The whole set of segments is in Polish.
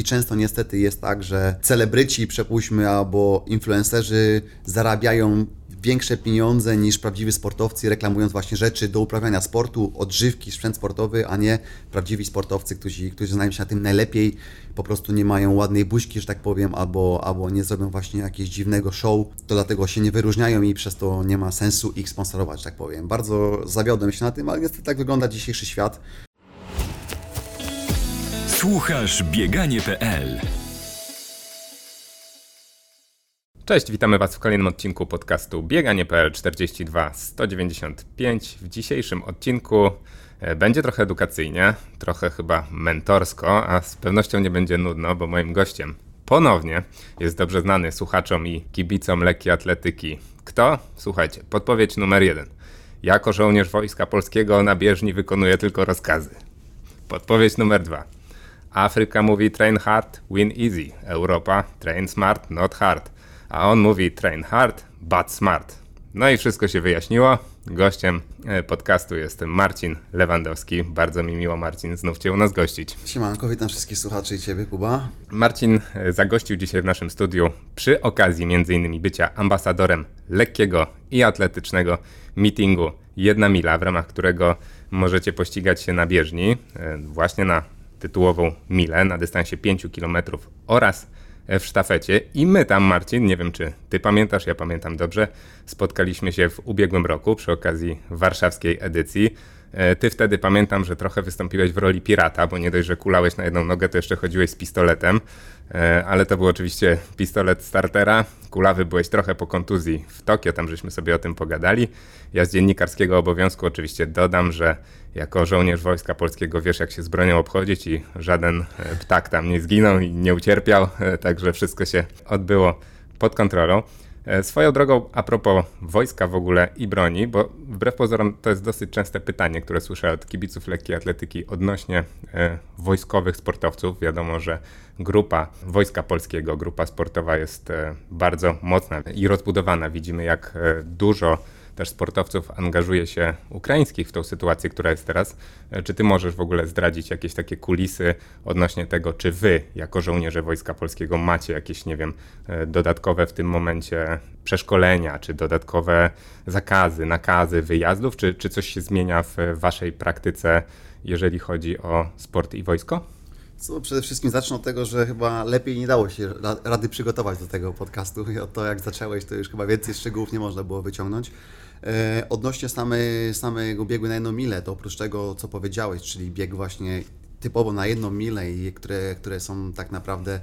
i często niestety jest tak, że celebryci, przepuśćmy, albo influencerzy zarabiają większe pieniądze niż prawdziwi sportowcy, reklamując właśnie rzeczy do uprawiania sportu, odżywki, sprzęt sportowy, a nie prawdziwi sportowcy, którzy, którzy znają się na tym najlepiej, po prostu nie mają ładnej buźki, że tak powiem, albo, albo nie zrobią właśnie jakiegoś dziwnego show, to dlatego się nie wyróżniają i przez to nie ma sensu ich sponsorować, że tak powiem. Bardzo zawiodłem się na tym, ale niestety tak wygląda dzisiejszy świat. Słuchasz bieganie.pl Cześć, witamy Was w kolejnym odcinku podcastu Bieganie.pl 42 195. W dzisiejszym odcinku e, będzie trochę edukacyjnie, trochę chyba mentorsko, a z pewnością nie będzie nudno, bo moim gościem ponownie jest dobrze znany słuchaczom i kibicom lekkiej atletyki. Kto? Słuchajcie, podpowiedź numer jeden. Jako żołnierz Wojska Polskiego na bieżni wykonuje tylko rozkazy. Podpowiedź numer dwa. Afryka mówi train hard, win easy. Europa train smart, not hard a on mówi train hard, but smart. No i wszystko się wyjaśniło. Gościem e, podcastu jest Marcin Lewandowski. Bardzo mi miło, Marcin, znów Cię u nas gościć. Siemanko, witam wszystkich słuchaczy i Ciebie, Kuba. Marcin e, zagościł dzisiaj w naszym studiu przy okazji m.in. bycia ambasadorem lekkiego i atletycznego meetingu Jedna Mila, w ramach którego możecie pościgać się na bieżni, e, właśnie na tytułową milę na dystansie 5 km oraz w sztafecie i my tam, Marcin, nie wiem czy ty pamiętasz, ja pamiętam dobrze, spotkaliśmy się w ubiegłym roku przy okazji warszawskiej edycji. E, ty wtedy pamiętam, że trochę wystąpiłeś w roli pirata, bo nie dość, że kulałeś na jedną nogę, to jeszcze chodziłeś z pistoletem. E, ale to był oczywiście pistolet startera. Kulawy byłeś trochę po kontuzji w Tokio, tam żeśmy sobie o tym pogadali. Ja z dziennikarskiego obowiązku oczywiście dodam, że jako żołnierz Wojska Polskiego wiesz, jak się z bronią obchodzić i żaden e, ptak tam nie zginął i nie ucierpiał, także wszystko się odbyło pod kontrolą. E, swoją drogą, a propos wojska w ogóle i broni, bo wbrew pozorom to jest dosyć częste pytanie, które słyszę od kibiców lekkiej atletyki odnośnie e, wojskowych sportowców. Wiadomo, że grupa Wojska Polskiego, grupa sportowa jest e, bardzo mocna i rozbudowana. Widzimy, jak e, dużo też sportowców angażuje się ukraińskich w tą sytuację, która jest teraz. E, czy ty możesz w ogóle zdradzić jakieś takie kulisy odnośnie tego, czy wy, jako żołnierze Wojska Polskiego, macie jakieś, nie wiem, e, dodatkowe w tym momencie przeszkolenia, czy dodatkowe zakazy, nakazy wyjazdów, czy, czy coś się zmienia w waszej praktyce, jeżeli chodzi o sport i wojsko? Co, przede wszystkim zacznę od tego, że chyba lepiej nie dało się rady przygotować do tego podcastu. I o to, jak zacząłeś, to już chyba więcej szczegółów nie można było wyciągnąć. E, odnośnie samej, samego biegu na jedną milę, to oprócz tego, co powiedziałeś, czyli bieg właśnie typowo na jedną milę i które, które są tak naprawdę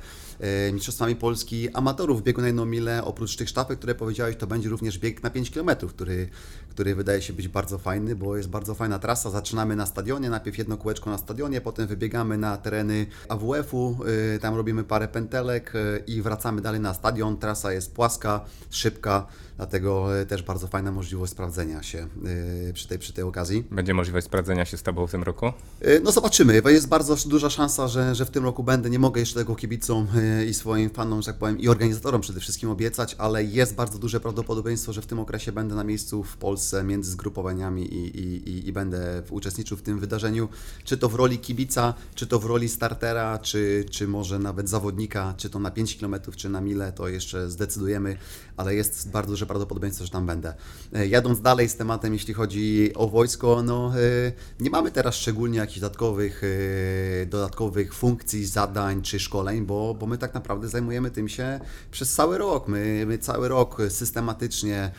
mistrzostwami Polski amatorów w biegu na jedną milę. Oprócz tych sztafek, które powiedziałeś, to będzie również bieg na 5 km, który, który wydaje się być bardzo fajny, bo jest bardzo fajna trasa. Zaczynamy na stadionie, najpierw jedno kółeczko na stadionie, potem wybiegamy na tereny AWF-u, e, tam robimy parę pętelek e, i wracamy dalej na stadion. Trasa jest płaska, szybka, dlatego e, też bardzo fajna możliwość sprawdzenia się e, przy tej, przy tej okazji. Będzie możliwość sprawdzenia się z Tobą w tym roku? E, no zobaczymy, bo jest bardzo duża szansa, że, że w tym roku będę. Nie mogę jeszcze tego kibicom i swoim fanom, że tak powiem, i organizatorom przede wszystkim obiecać, ale jest bardzo duże prawdopodobieństwo, że w tym okresie będę na miejscu w Polsce między zgrupowaniami i, i, i, będę uczestniczył w tym wydarzeniu. Czy to w roli kibica, czy to w roli startera, czy, czy może nawet zawodnika, czy to na 5 km, czy na mile, to jeszcze zdecydujemy, ale jest bardzo duże prawdopodobieństwo, że tam będę. E, jadąc dalej z tematem, jeśli chodzi o wojsko, no e, nie mamy teraz szczególnie jakichś dodatkowych, e, dodatkowych funkcji, zadań czy szkoleń, bo, bo my tak naprawdę zajmujemy tym się przez cały rok. My, my cały rok systematycznie,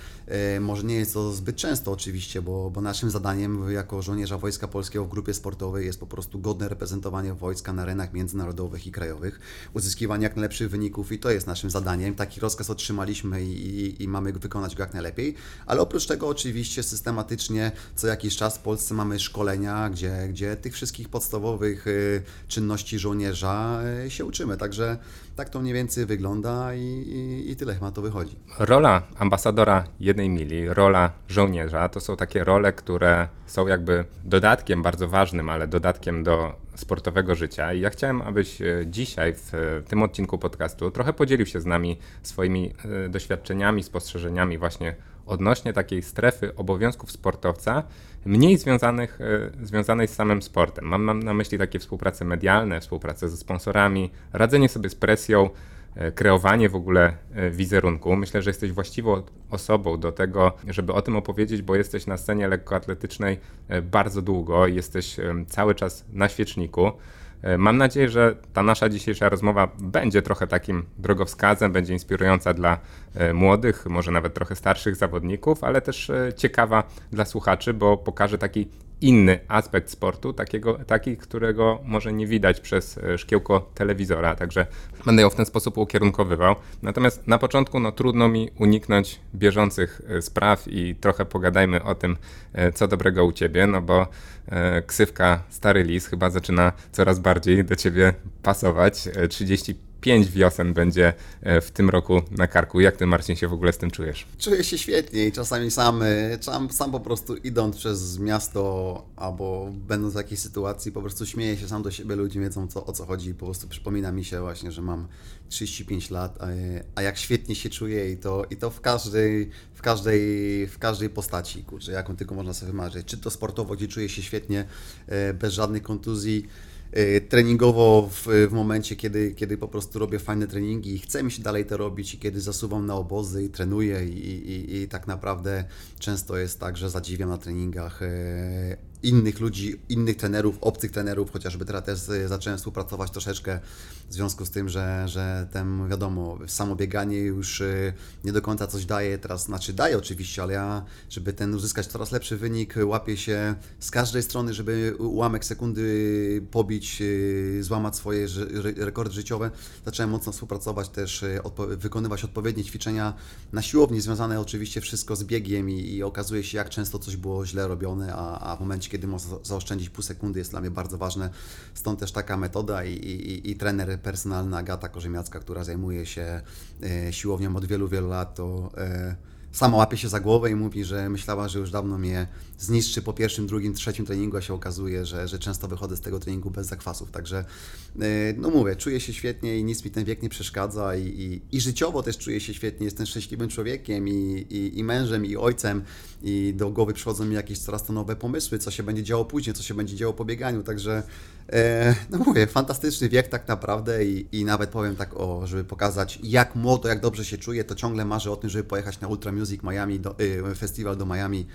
może nie jest to zbyt często oczywiście, bo, bo naszym zadaniem jako żołnierza Wojska Polskiego w grupie sportowej jest po prostu godne reprezentowanie wojska na arenach międzynarodowych i krajowych, uzyskiwanie jak najlepszych wyników i to jest naszym zadaniem. Taki rozkaz otrzymaliśmy i, i, i mamy wykonać go jak najlepiej, ale oprócz tego oczywiście systematycznie co jakiś czas w Polsce mamy szkolenia, gdzie, gdzie tych wszystkich podstawowych y, czynności żołnierza y, się uczymy, także tak to mniej więcej wygląda i, i, i tyle chyba to wychodzi. Rola ambasadora jednej mili, rola żołnierza to są takie role, które są jakby dodatkiem bardzo ważnym, ale dodatkiem do sportowego życia. I ja chciałem, abyś e, dzisiaj w tym odcinku podcastu trochę podzielił się z nami swoimi e, doświadczeniami, spostrzeżeniami właśnie odnośnie takiej strefy obowiązków sportowca, mniej związanych, e, związanej z samym sportem. Mam, mam na myśli takie współprace medialne, współpracę ze sponsorami, radzenie sobie z presją, e, kreowanie w ogóle e, wizerunku. Myślę, że jesteś właściwą osobą do tego, żeby o tym opowiedzieć, bo jesteś na scenie lekkoatletycznej bardzo długo, jesteś cały czas na świeczniku. E, mam nadzieję, że ta nasza dzisiejsza rozmowa będzie trochę takim drogowskazem, będzie inspirująca dla e, młodych, może nawet trochę starszych zawodników, ale też e, ciekawa dla słuchaczy, bo pokaże taki inny aspekt sportu, takiego, taki, którego może nie widać przez szkiełko telewizora, także będę ją w ten sposób ukierunkowywał. Natomiast na początku no, trudno mi uniknąć bieżących spraw i trochę pogadajmy o tym, co dobrego u Ciebie, no bo E, ksywka Stary Lis chyba zaczyna coraz bardziej do ciebie pasować. 35 e, wiosen będzie e, w tym roku na karku. Jak ty, Marcin, się w ogóle z tym czujesz? Czuję się świetnie i czasami sam, sam, sam po prostu idąc przez miasto albo będąc w jakiejś sytuacji, po prostu śmieję się sam do siebie, ludzie wiedzą co, o co chodzi. Po prostu przypomina mi się właśnie, że mam 35 lat, a, a jak świetnie się czuję i to, i to w każdej, w każdej, w każdej postaci, kurczę, jaką tylko można sobie wymarzyć. Czy to sportowo, gdzie czuję się świetnie, e, bez żadnych kontuzji, e, treningowo w, w momencie, kiedy, kiedy po prostu robię fajne treningi i chcę mi się dalej to robić i kiedy zasuwam na obozy i trenuję i, i, i tak naprawdę często jest tak, że zadziwiam na treningach e, innych ludzi, innych trenerów, obcych trenerów, chociażby teraz też zacząłem współpracować troszeczkę w związku z tym, że, że ten, wiadomo, samo bieganie już y, nie do końca coś daje teraz, znaczy daje oczywiście, ale ja, żeby ten uzyskać coraz lepszy wynik, łapię się z każdej strony, żeby ułamek sekundy pobić, y, złamać swoje rekordy życiowe. Zacząłem mocno współpracować też, y, wykonywać odpowiednie ćwiczenia na siłowni, związane oczywiście wszystko z biegiem i, i okazuje się, jak często coś było źle robione, a, a w momencie, kiedy można zaoszczędzić pół sekundy, jest dla mnie bardzo ważne. Stąd też taka metoda i, i, i trener personalny Agata Korzymiacka, która zajmuje się e, siłownią od wielu, wielu lat, to e, sama łapie się za głowę i mówi, że myślała, że już dawno mnie zniszczy po pierwszym, drugim, trzecim treningu, a się okazuje, że, że często wychodzę z tego treningu bez zakwasów. Także, e, no mówię, czuję się świetnie i nic mi ten wiek nie przeszkadza i, i, i życiowo też czuję się świetnie. Jestem szczęśliwym człowiekiem i, i, i mężem, i ojcem i do głowy przychodzą mi jakieś coraz to nowe pomysły, co się będzie działo później, co się będzie działo po bieganiu. Także, e, no mówię, fantastyczny wiek tak naprawdę i, i nawet powiem tak, o, żeby pokazać jak młodo, jak dobrze się czuję, to ciągle marzę o tym, żeby pojechać na Ultra Music Miami, do, y, festiwal do Miami,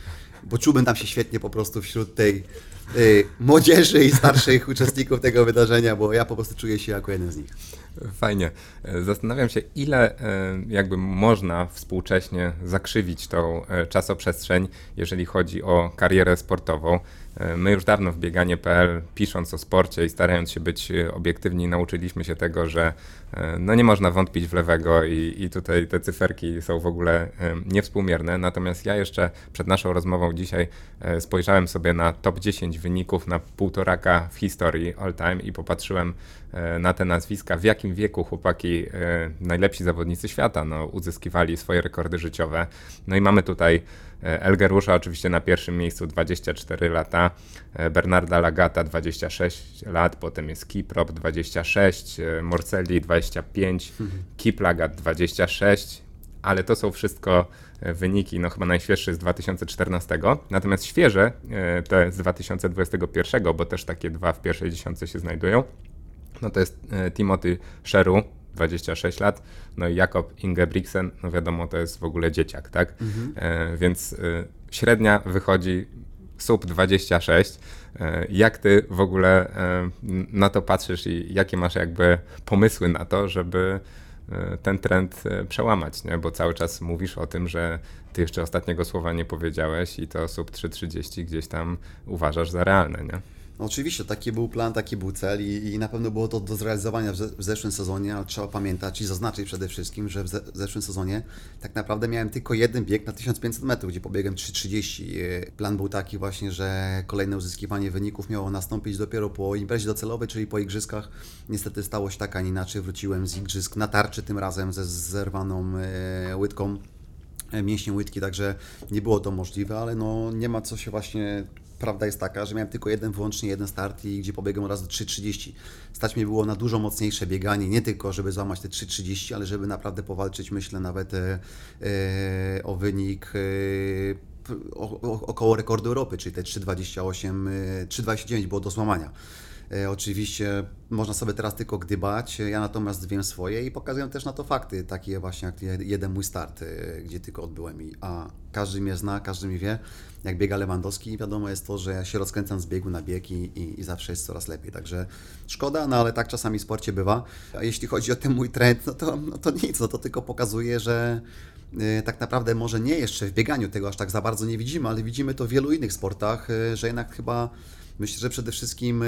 bo czułbym tam się świetnie po prostu wśród tej y, młodzieży i starszych uczestników tego wydarzenia, bo ja po prostu czuję się jako jeden z nich. Fajnie. Zastanawiam się, ile e, jakby można współcześnie zakrzywić tą e, czasoprzestrzeń, jeżeli chodzi o karierę sportową. E, my już dawno w bieganie.pl, pisząc o sporcie i starając się być obiektywni, nauczyliśmy się tego, że no nie można wątpić w lewego i, i tutaj te cyferki są w ogóle niewspółmierne. Natomiast ja jeszcze przed naszą rozmową dzisiaj spojrzałem sobie na top 10 wyników na półtoraka w historii all time i popatrzyłem na te nazwiska, w jakim wieku chłopaki, najlepsi zawodnicy świata, no, uzyskiwali swoje rekordy życiowe. No i mamy tutaj Elgerusza oczywiście na pierwszym miejscu 24 lata, Bernarda Lagata 26 lat, potem jest Kiprop 26, Morcelli 25, mhm. Kiplagat 26, ale to są wszystko wyniki, no chyba najświeższy z 2014, natomiast świeże te z 2021, bo też takie dwa w pierwszej dziesiątce się znajdują, no to jest e, Timothy Sheru, 26 lat, no i Jakob Ingebrigtsen, no wiadomo, to jest w ogóle dzieciak, tak? Mhm. E, więc e, średnia wychodzi sub 26. E, jak ty w ogóle na to patrzysz i jakie masz jakby pomysły na to, żeby ten trend przełamać, nie? bo cały czas mówisz o tym, że ty jeszcze ostatniego słowa nie powiedziałeś i to sub 3.30 gdzieś tam uważasz za realne, nie? No oczywiście, taki był plan, taki był cel i, i na pewno było to do zrealizowania w, ze, w, zeszłym sezonie, ale trzeba pamiętać i zaznaczyć przede wszystkim, że w, ze, w, zeszłym sezonie tak naprawdę miałem tylko jeden bieg na 1500 metrów, gdzie pobiegłem 3.30. Plan był taki właśnie, że kolejne uzyskiwanie wyników miało nastąpić dopiero po imprezie docelowej, czyli po igrzyskach. Niestety stało się tak, a nie inaczej. Wróciłem z igrzysk na tarczy tym razem ze zerwaną e, łydką mięśnie łydki, także nie było to możliwe, ale no nie ma co się właśnie prawda jest taka, że miałem tylko jeden, wyłącznie jeden start i gdzie pobiegłem raz do 3.30. Stać mnie było na dużo mocniejsze bieganie, nie tylko żeby złamać te 3.30, ale żeby naprawdę powalczyć, myślę nawet e, e, o wynik e, o, o, około rekordu Europy, czyli te 3.28, e, 3.29 było do złamania. E, Oczywiście można sobie teraz tylko gdybać, ja natomiast wiem swoje i pokazuję też na to fakty, takie właśnie jak je- jeden mój start, e, gdzie tylko odbyłem a każdy mnie zna, każdy mi wie, jak biega Lewandowski wiadomo jest to, że ja się rozkręcam z biegu na bieg i, i, i zawsze jest coraz lepiej, także szkoda, no ale tak czasami w sporcie bywa. A jeśli chodzi o ten mój trend, no to, no to nic, no to tylko pokazuje, że e, tak naprawdę może nie jeszcze w bieganiu tego aż tak za bardzo nie widzimy, ale widzimy to w wielu innych sportach, e, że jednak chyba myślę, że przede wszystkim e,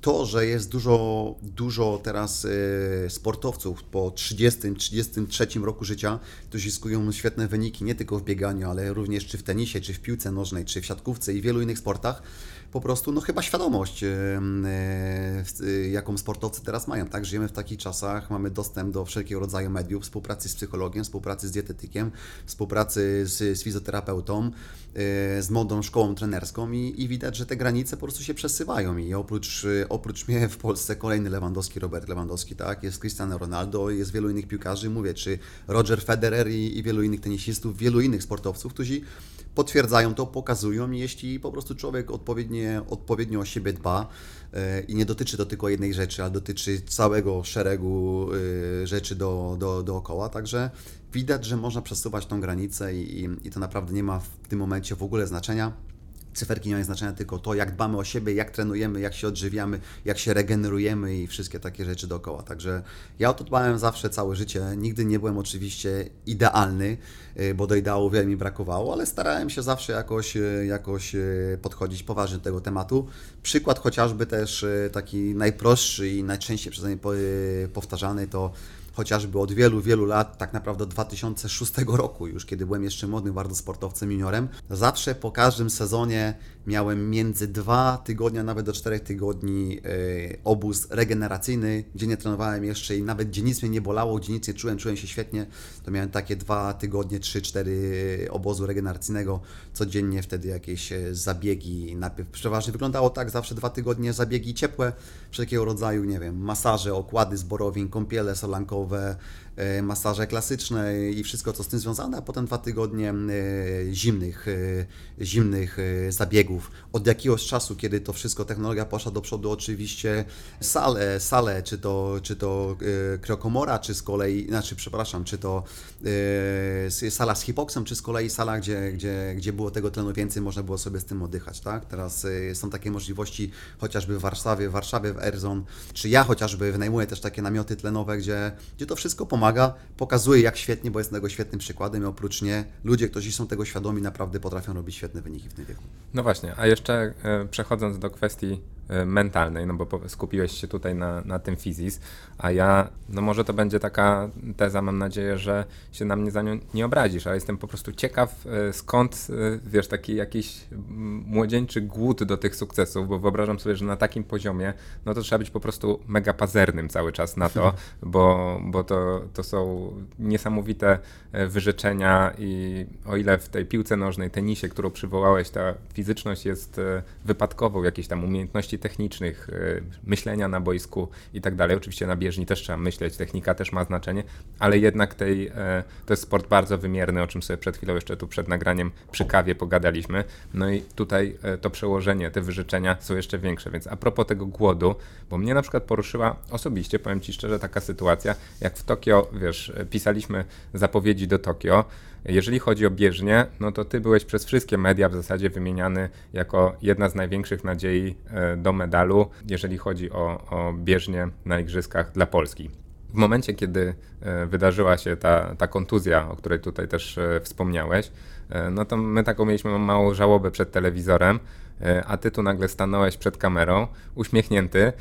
to, że jest dużo, dużo teraz e, sportowców po 30-33 roku życia, którzy zyskują świetne wyniki nie tylko w bieganiu, ale również czy w tenisie, czy w piłce nożnej, czy w siatkówce i wielu innych sportach, po prostu no chyba świadomość, e, e, jaką sportowcy teraz mają. Tak, żyjemy w takich czasach, mamy dostęp do wszelkiego rodzaju mediów, współpracy z psychologiem, współpracy z dietetykiem, współpracy z, z fizjoterapeutą, e, z młodą szkołą trenerską i, i widać, że te granice po prostu się przesywają i oprócz, oprócz mnie w Polsce kolejny Lewandowski, Robert Lewandowski, tak, jest Cristiano Ronaldo, jest wielu innych piłkarzy, mówię, czy Roger Federer i, i wielu innych tenisistów, wielu innych sportowców, którzy potwierdzają to, pokazują jeśli po prostu człowiek odpowiednie, odpowiednio o siebie dba e, i nie dotyczy to tylko jednej rzeczy, ale dotyczy całego szeregu e, rzeczy do, do, dookoła, także widać, że można przesuwać tą granicę i, i to naprawdę nie ma w tym momencie w ogóle znaczenia. Cyferki nie mają znaczenia, tylko to, jak dbamy o siebie, jak trenujemy, jak się odżywiamy, jak się regenerujemy i wszystkie takie rzeczy dookoła. Także ja o to dbałem zawsze całe życie. Nigdy nie byłem oczywiście idealny, y, bo do ideału wiele mi brakowało, ale starałem się zawsze jakoś, y, jakoś y, podchodzić poważnie do tego tematu. Przykład chociażby też taki najprostszy i najczęściej przeze mnie po- powtarzany to chociażby od wielu, wielu lat, tak naprawdę od 2006 roku już, kiedy byłem jeszcze młodym bardzo sportowcem juniorem, zawsze po każdym sezonie miałem między dwa tygodnie, a nawet do czterech tygodni e, obóz regeneracyjny, gdzie nie trenowałem jeszcze i nawet gdzie nic mnie nie bolało, gdzie nic nie czułem, czułem się świetnie, to miałem takie dwa tygodnie, trzy, cztery obozu regeneracyjnego, codziennie wtedy jakieś e, zabiegi, najpierw przeważnie wyglądało tak, zawsze dwa tygodnie zabiegi ciepłe, wszelkiego rodzaju, nie wiem, masaże, okłady z kąpiele solankowe, masaże klasyczne i wszystko, co z tym związane, a potem dwa tygodnie e, zimnych, e, zimnych e, zabiegów. Od jakiegoś czasu, kiedy to wszystko, technologia poszła do przodu, oczywiście sale, sale czy to, czy to e, Krokomora, czy z kolei, znaczy, przepraszam, czy to e, sala z hipoksem, czy z kolei sala, gdzie, gdzie, gdzie było tego tlenu więcej, można było sobie z tym oddychać, tak? Teraz e, są takie możliwości chociażby w Warszawie, w Warszawie w Airzone, czy ja chociażby wynajmuję też takie namioty tlenowe, gdzie, gdzie to wszystko pomaga, pokazuje jak świetnie, bo jest tego świetnym przykładem i oprócz mnie ludzie, którzy są tego świadomi, naprawdę potrafią robić świetne wyniki w tym wieku. No właśnie, a jeszcze e, przechodząc do kwestii mentalnej, no bo skupiłeś się tutaj na, na tym fizis, a ja, no może to będzie taka teza, mam nadzieję, że się na mnie za nią nie obrazisz, ale jestem po prostu ciekaw, e, skąd, e, wiesz, taki jakiś młodzieńczy głód do tych sukcesów, bo wyobrażam sobie, że na takim poziomie, no to trzeba być po prostu mega pazernym cały czas na to, bo, bo to, to są niesamowite e, wyrzeczenia i o ile w tej piłce nożnej, tenisie, którą przywołałeś, ta fizyczność jest e, wypadkową, jakieś tam umiejętności technicznych, e, myślenia na boisku i tak dalej. Oczywiście na bieżni też trzeba myśleć, technika też ma znaczenie, ale jednak tej, e, to jest sport bardzo wymierny, o czym sobie przed chwilą jeszcze tu przed nagraniem przy kawie pogadaliśmy. No i tutaj e, to przełożenie, te wyrzeczenia są jeszcze większe, więc a propos tego głodu, bo mnie na przykład poruszyła osobiście, powiem Ci szczerze, taka sytuacja, jak w Tokio, wiesz, pisaliśmy zapowiedzi do Tokio, jeżeli chodzi o bieżnię, no to ty byłeś przez wszystkie media w zasadzie wymieniany jako jedna z największych nadziei e, do medalu, jeżeli chodzi o, o bieżnię na igrzyskach dla Polski. W momencie, kiedy e, wydarzyła się ta, ta kontuzja, o której tutaj też e, wspomniałeś, no to my taką mieliśmy małą żałobę przed telewizorem, a ty tu nagle stanąłeś przed kamerą, uśmiechnięty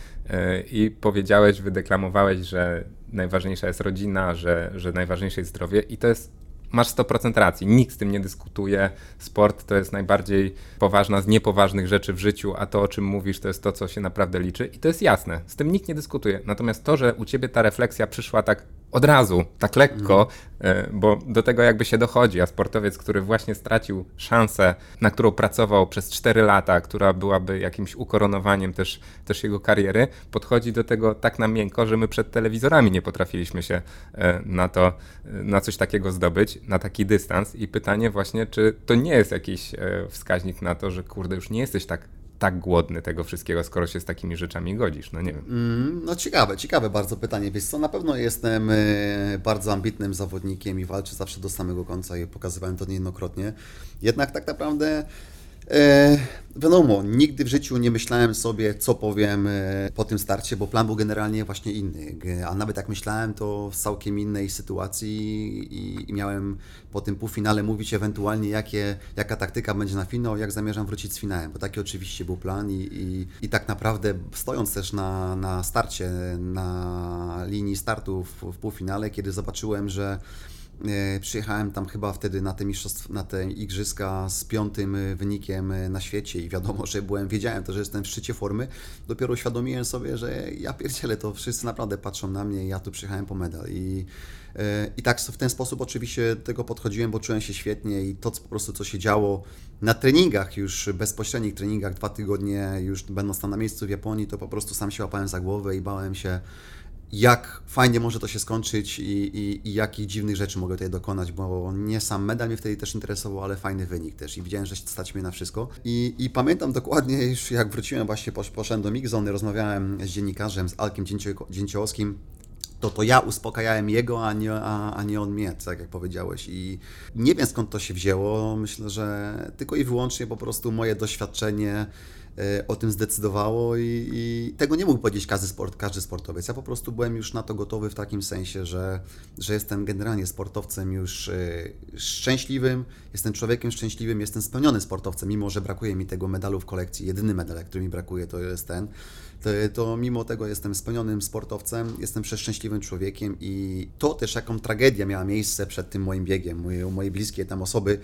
i powiedziałeś, wydeklamowałeś, że najważniejsza jest rodzina, że, że najważniejsze jest zdrowie i to jest Masz 100% racji, nikt z tym nie dyskutuje. Sport to jest najbardziej poważna z niepoważnych rzeczy w życiu, a to, o czym mówisz, to jest to, co się naprawdę liczy i to jest jasne. Z tym nikt nie dyskutuje. Natomiast to, że u ciebie ta refleksja przyszła tak od razu, tak lekko, e, bo do tego jakby się dochodzi, a sportowiec, który właśnie stracił szansę, na którą pracował przez 4 lata, która byłaby jakimś ukoronowaniem też, też jego kariery, podchodzi do tego tak na miękko, że my przed telewizorami nie potrafiliśmy się e, na to, e, na coś takiego zdobyć, na taki dystans. I pytanie właśnie, czy to nie jest jakiś wskaźnik na to, że kurde, już nie jesteś tak tak głodny tego wszystkiego, skoro się z takimi rzeczami godzisz? No nie wiem. Mm, no ciekawe, ciekawe bardzo pytanie. Wiesz co, na pewno jestem e, bardzo ambitnym zawodnikiem i walczę zawsze do samego końca i pokazywałem to niejednokrotnie. Jednak tak naprawdę E, wiadomo, nigdy w życiu nie myślałem sobie, co powiem e, po tym starcie, bo plan był generalnie właśnie inny. A nawet jak myślałem, to w całkiem innej sytuacji i, i miałem po tym półfinale mówić ewentualnie, jakie, jaka taktyka będzie na finał, jak zamierzam wrócić z finałem, bo taki oczywiście był plan i, i, i tak naprawdę stojąc też na, na starcie, na linii startu w, w półfinale, kiedy zobaczyłem, że przyjechałem tam chyba wtedy na te, na te igrzyska z piątym e, wynikiem e, na świecie i wiadomo, że byłem, wiedziałem to, że jestem w szczycie formy. Dopiero uświadomiłem sobie, że ja pierdzielę, to wszyscy naprawdę patrzą na mnie i ja tu przyjechałem po medal. I, i tak w ten sposób oczywiście do tego podchodziłem, bo czułem się świetnie i to po prostu, co się działo na treningach, już bezpośrednich treningach, dwa tygodnie już będąc tam na miejscu w Japonii, to po prostu sam się łapałem za głowę i bałem się jak fajnie może to się skończyć i, i, i jakich dziwnych rzeczy mogę tutaj dokonać, bo nie sam medal mnie wtedy też interesował, ale fajny wynik też i widziałem, że stać mnie na wszystko. I, i pamiętam dokładnie już jak wróciłem właśnie, poszedłem do Migzony, rozmawiałem z dziennikarzem, z Alkiem Dzięciołowskim, to to ja uspokajałem jego, a nie, a, a nie on mnie, tak jak powiedziałeś. I nie wiem skąd to się wzięło. Myślę, że tylko i wyłącznie po prostu moje doświadczenie o tym zdecydowało i, i, tego nie mógł powiedzieć każdy, sport, każdy sportowiec. Ja po prostu byłem już na to gotowy w takim sensie, że, że jestem generalnie sportowcem już e, szczęśliwym, jestem człowiekiem szczęśliwym, jestem spełnionym sportowcem, mimo że brakuje mi tego medalu w kolekcji. Jedyny medal, który mi brakuje, to jest ten. To, to mimo tego jestem spełnionym sportowcem, jestem przeszczęśliwym człowiekiem i to też jaką tragedia miała miejsce przed tym moim biegiem. Moje, moje bliskie tam osoby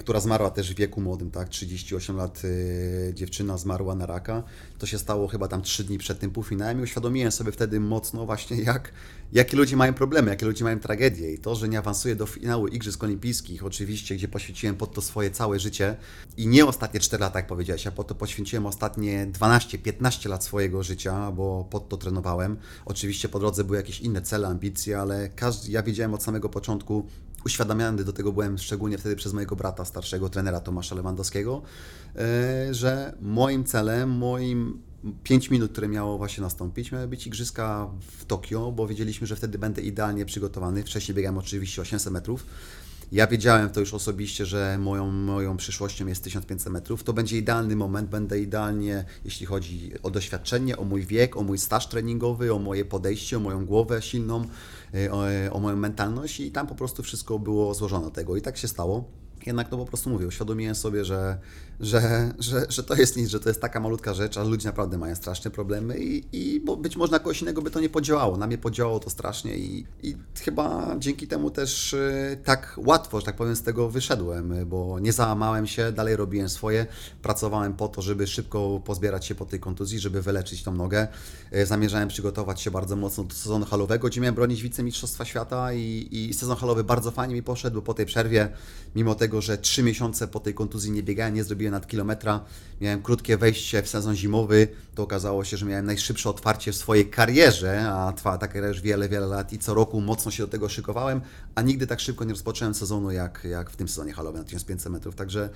która zmarła też w wieku młodym, tak, 38 lat y, dziewczyna zmarła na raka. To się stało chyba tam 3 dni przed tym półfinałem i uświadomiłem sobie wtedy mocno właśnie jak, jakie ludzie mają problemy, jakie ludzie mają tragedie i to, że nie awansuję do finału Igrzysk Olimpijskich, oczywiście, gdzie poświęciłem pod to swoje całe życie i nie ostatnie 4 lata, jak powiedziałeś, ja pod to poświęciłem ostatnie 12-15 lat swojego życia, bo pod to trenowałem. Oczywiście po drodze były jakieś inne cele, ambicje, ale każdy, ja wiedziałem od samego początku, uświadamiany do tego byłem szczególnie wtedy przez mojego brata, starszego trenera Tomasza Lewandowskiego, e, że moim celem, moim 5 minut, które miało właśnie nastąpić, miały być igrzyska w Tokio, bo wiedzieliśmy, że wtedy będę idealnie przygotowany. Wcześniej biegałem oczywiście 800 metrów. Ja wiedziałem to już osobiście, że moją, moją przyszłością jest 1500 metrów. To będzie idealny moment, będę idealnie, jeśli chodzi o doświadczenie, o mój wiek, o mój staż treningowy, o moje podejście, o moją głowę silną, o, o moją mentalność i tam po prostu wszystko było złożone tego i tak się stało. Jednak to po prostu mówię, uświadomiłem sobie, że że, że, że to jest nic, że to jest taka malutka rzecz, a ludzie naprawdę mają straszne problemy i, i bo być może na kogoś innego by to nie podziałało. Na mnie podziałało to strasznie i, i chyba dzięki temu też y, tak łatwo, że tak powiem, z tego wyszedłem, bo nie załamałem się, dalej robiłem swoje, pracowałem po to, żeby szybko pozbierać się po tej kontuzji, żeby wyleczyć tą nogę. Y, zamierzałem przygotować się bardzo mocno do sezonu halowego, gdzie miałem bronić wicemistrzostwa świata i, i sezon halowy bardzo fajnie mi poszedł, bo po tej przerwie, mimo tego, że trzy miesiące po tej kontuzji nie biegałem, nie zrobiłem nad kilometra. Miałem krótkie wejście w sezon zimowy. To okazało się, że miałem najszybsze otwarcie w swojej karierze, a trwa ta kariera już wiele, wiele lat i co roku mocno się do tego szykowałem, a nigdy tak szybko nie rozpocząłem sezonu jak, jak w tym sezonie halowym na 1500 metrów. Także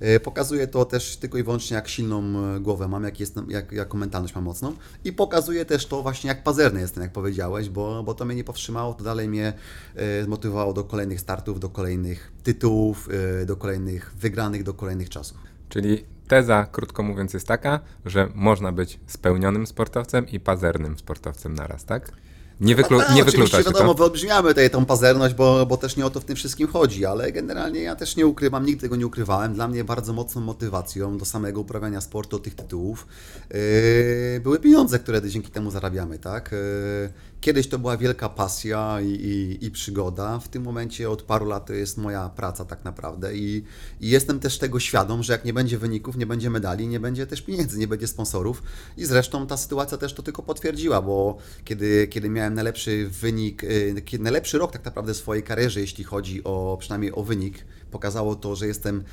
yy, pokazuje to też tylko i wyłącznie, jak silną e, głowę mam, jak jestem, jak, jaką mentalność mam mocną. I pokazuje też to właśnie, jak pazerny jestem, jak powiedziałeś, bo, bo to mnie nie powstrzymało, to dalej mnie yy, zmotywowało do kolejnych startów, do kolejnych tytułów, yy, do kolejnych wygranych, do kolejnych czasów. Czyli teza, krótko mówiąc, jest taka, że można być spełnionym sportowcem i pazernym sportowcem naraz, tak? Nie, wyklu no, nie wyklucza się wiadomo, to? wyolbrzymiamy tutaj tą pazerność, bo, bo też nie o to w tym wszystkim chodzi, ale generalnie ja też nie ukrywam, nigdy tego nie ukrywałem. Dla mnie bardzo mocną motywacją do samego uprawiania sportu, tych tytułów yy, były pieniądze, które dzięki temu zarabiamy, tak? Yy, Kiedyś to była wielka pasja i, i, i, przygoda. W tym momencie od paru lat to jest moja praca tak naprawdę I, i jestem też tego świadom, że jak nie będzie wyników, nie będzie medali, nie będzie też pieniędzy, nie będzie sponsorów. I zresztą ta sytuacja też to tylko potwierdziła, bo kiedy, kiedy miałem najlepszy wynik, y, najlepszy rok tak naprawdę w swojej karierze, jeśli chodzi o przynajmniej o wynik. Pokazało to, że jestem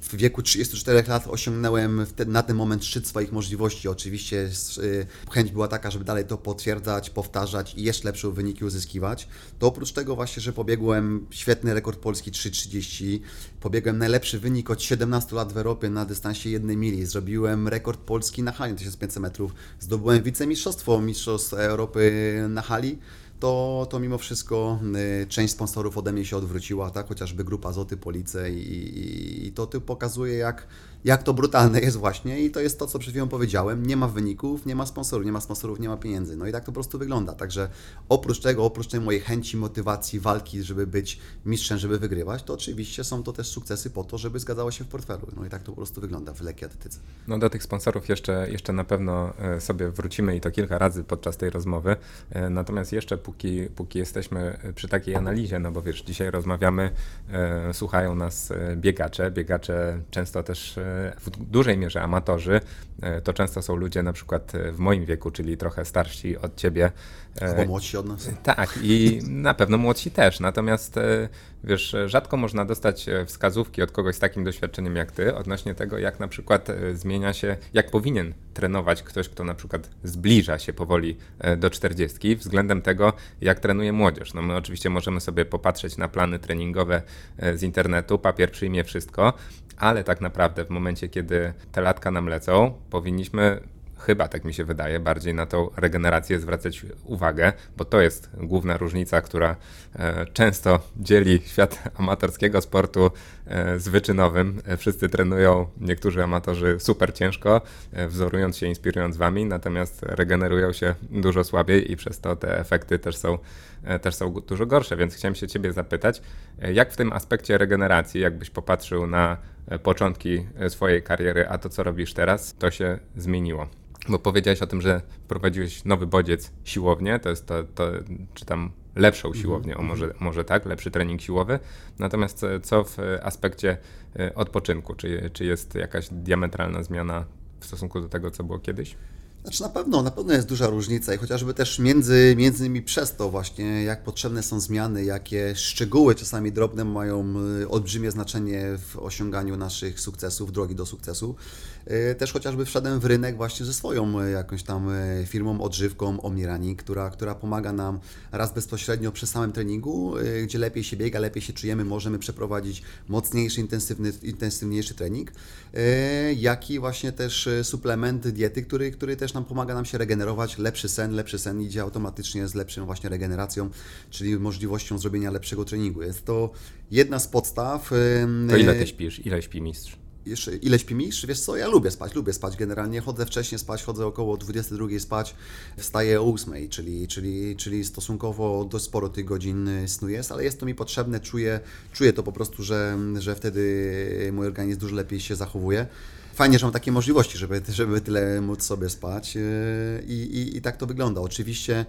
w wieku 34 lat osiągnąłem na ten moment szczyt swoich możliwości. Oczywiście y, chęć była taka, żeby dalej to potwierdzać, powtarzać i jeszcze lepsze wyniki uzyskiwać. To oprócz tego właśnie, że pobiegłem świetny rekord polski 3.30, pobiegłem najlepszy wynik od 17 lat w Europie na dystansie jednej mili. Zrobiłem rekord polski na hali 1500 metrów. Zdobyłem wicemistrzostwo Mistrzostw Europy na hali to, to mimo wszystko y, część sponsorów ode mnie się odwróciła, tak? chociażby grupa Zoty Police i, i, i to ty pokazuje, jak, jak to brutalne jest właśnie i to jest to, co przed chwilą powiedziałem. Nie ma wyników, nie ma sponsorów, nie ma sponsorów, nie ma pieniędzy. No i tak to po prostu wygląda. Także oprócz tego, oprócz tej mojej chęci, motywacji, walki, żeby być mistrzem, żeby wygrywać, to oczywiście są to też sukcesy po to, żeby zgadzało się w portfelu. No i tak to po prostu wygląda w lekkiej atletyce. No do tych sponsorów jeszcze, jeszcze na pewno e, sobie wrócimy i to kilka razy podczas tej rozmowy. E, natomiast jeszcze póki, póki jesteśmy przy takiej analizie, no bo wiesz, dzisiaj rozmawiamy, e, słuchają nas biegacze, biegacze często też w dużej mierze amatorzy, to często są ludzie na przykład e, w moim wieku, czyli trochę starsi od ciebie. E, Albo młodsi od nas. Tak, i na pewno młodsi też. Natomiast wiesz, rzadko można dostać wskazówki od kogoś z takim doświadczeniem jak ty, odnośnie tego, jak na przykład zmienia się, jak powinien trenować ktoś, kto na przykład zbliża się powoli do 40, względem tego, jak trenuje młodzież. No my oczywiście możemy sobie popatrzeć na plany treningowe z internetu, papier przyjmie wszystko, ale tak naprawdę w momencie, kiedy te latka nam lecą, powinniśmy chyba tak mi się wydaje, bardziej na tą regenerację zwracać uwagę, bo to jest główna różnica, która e, często dzieli świat amatorskiego sportu z wyczynowym. E, wszyscy trenują, niektórzy amatorzy super ciężko, wzorując się, inspirując wami, natomiast regenerują się dużo słabiej i przez to te efekty też są, też są dużo gorsze. Więc chciałem się ciebie zapytać, jak w tym aspekcie regeneracji, jakbyś popatrzył na początki swojej kariery, a to co robisz teraz, to się zmieniło? Bo powiedziałeś o tym, że prowadziłeś nowy bodziec siłownię, to jest to, to czy tam lepszą mhm, siłownię, o mhm. może, może tak, lepszy trening siłowy. Natomiast co w aspekcie e, odpoczynku? Czy, czy jest jakaś diametralna zmiana w stosunku do tego, co było kiedyś? Znaczy na pewno, na pewno jest duża różnica i chociażby też między, między innymi przez to właśnie, jak potrzebne są zmiany, jakie szczegóły czasami drobne mają olbrzymie znaczenie w osiąganiu naszych sukcesów, drogi do sukcesu. Y, też chociażby wszedłem w rynek właśnie ze swoją y, jakąś tam firmą, odżywką Omnirani, która, która pomaga nam raz bezpośrednio przy samym treningu, gdzie lepiej się biega, lepiej się czujemy, możemy przeprowadzić mocniejszy, intensywny, intensywniejszy trening, jak i właśnie też suplement diety, który, który też nam pomaga nam się regenerować. Lepszy sen, lepszy sen idzie automatycznie z lepszą właśnie regeneracją, czyli możliwością zrobienia lepszego treningu. Jest to jedna z podstaw. To ile ty śpisz? Ile śpi mistrz? Jeszcze ile śpi? Wiesz co, ja lubię spać, lubię spać generalnie. Chodzę wcześniej spać, chodzę około 22 spać, wstaję o 8, czyli, czyli, czyli stosunkowo dość sporo tych godzin snu jest, ale jest to mi potrzebne, czuję, czuję to po prostu, że, że wtedy mój organizm dużo lepiej się zachowuje fajnie, że mam takie możliwości, żeby, żeby tyle móc sobie spać yy, i, i, i tak to wygląda. Oczywiście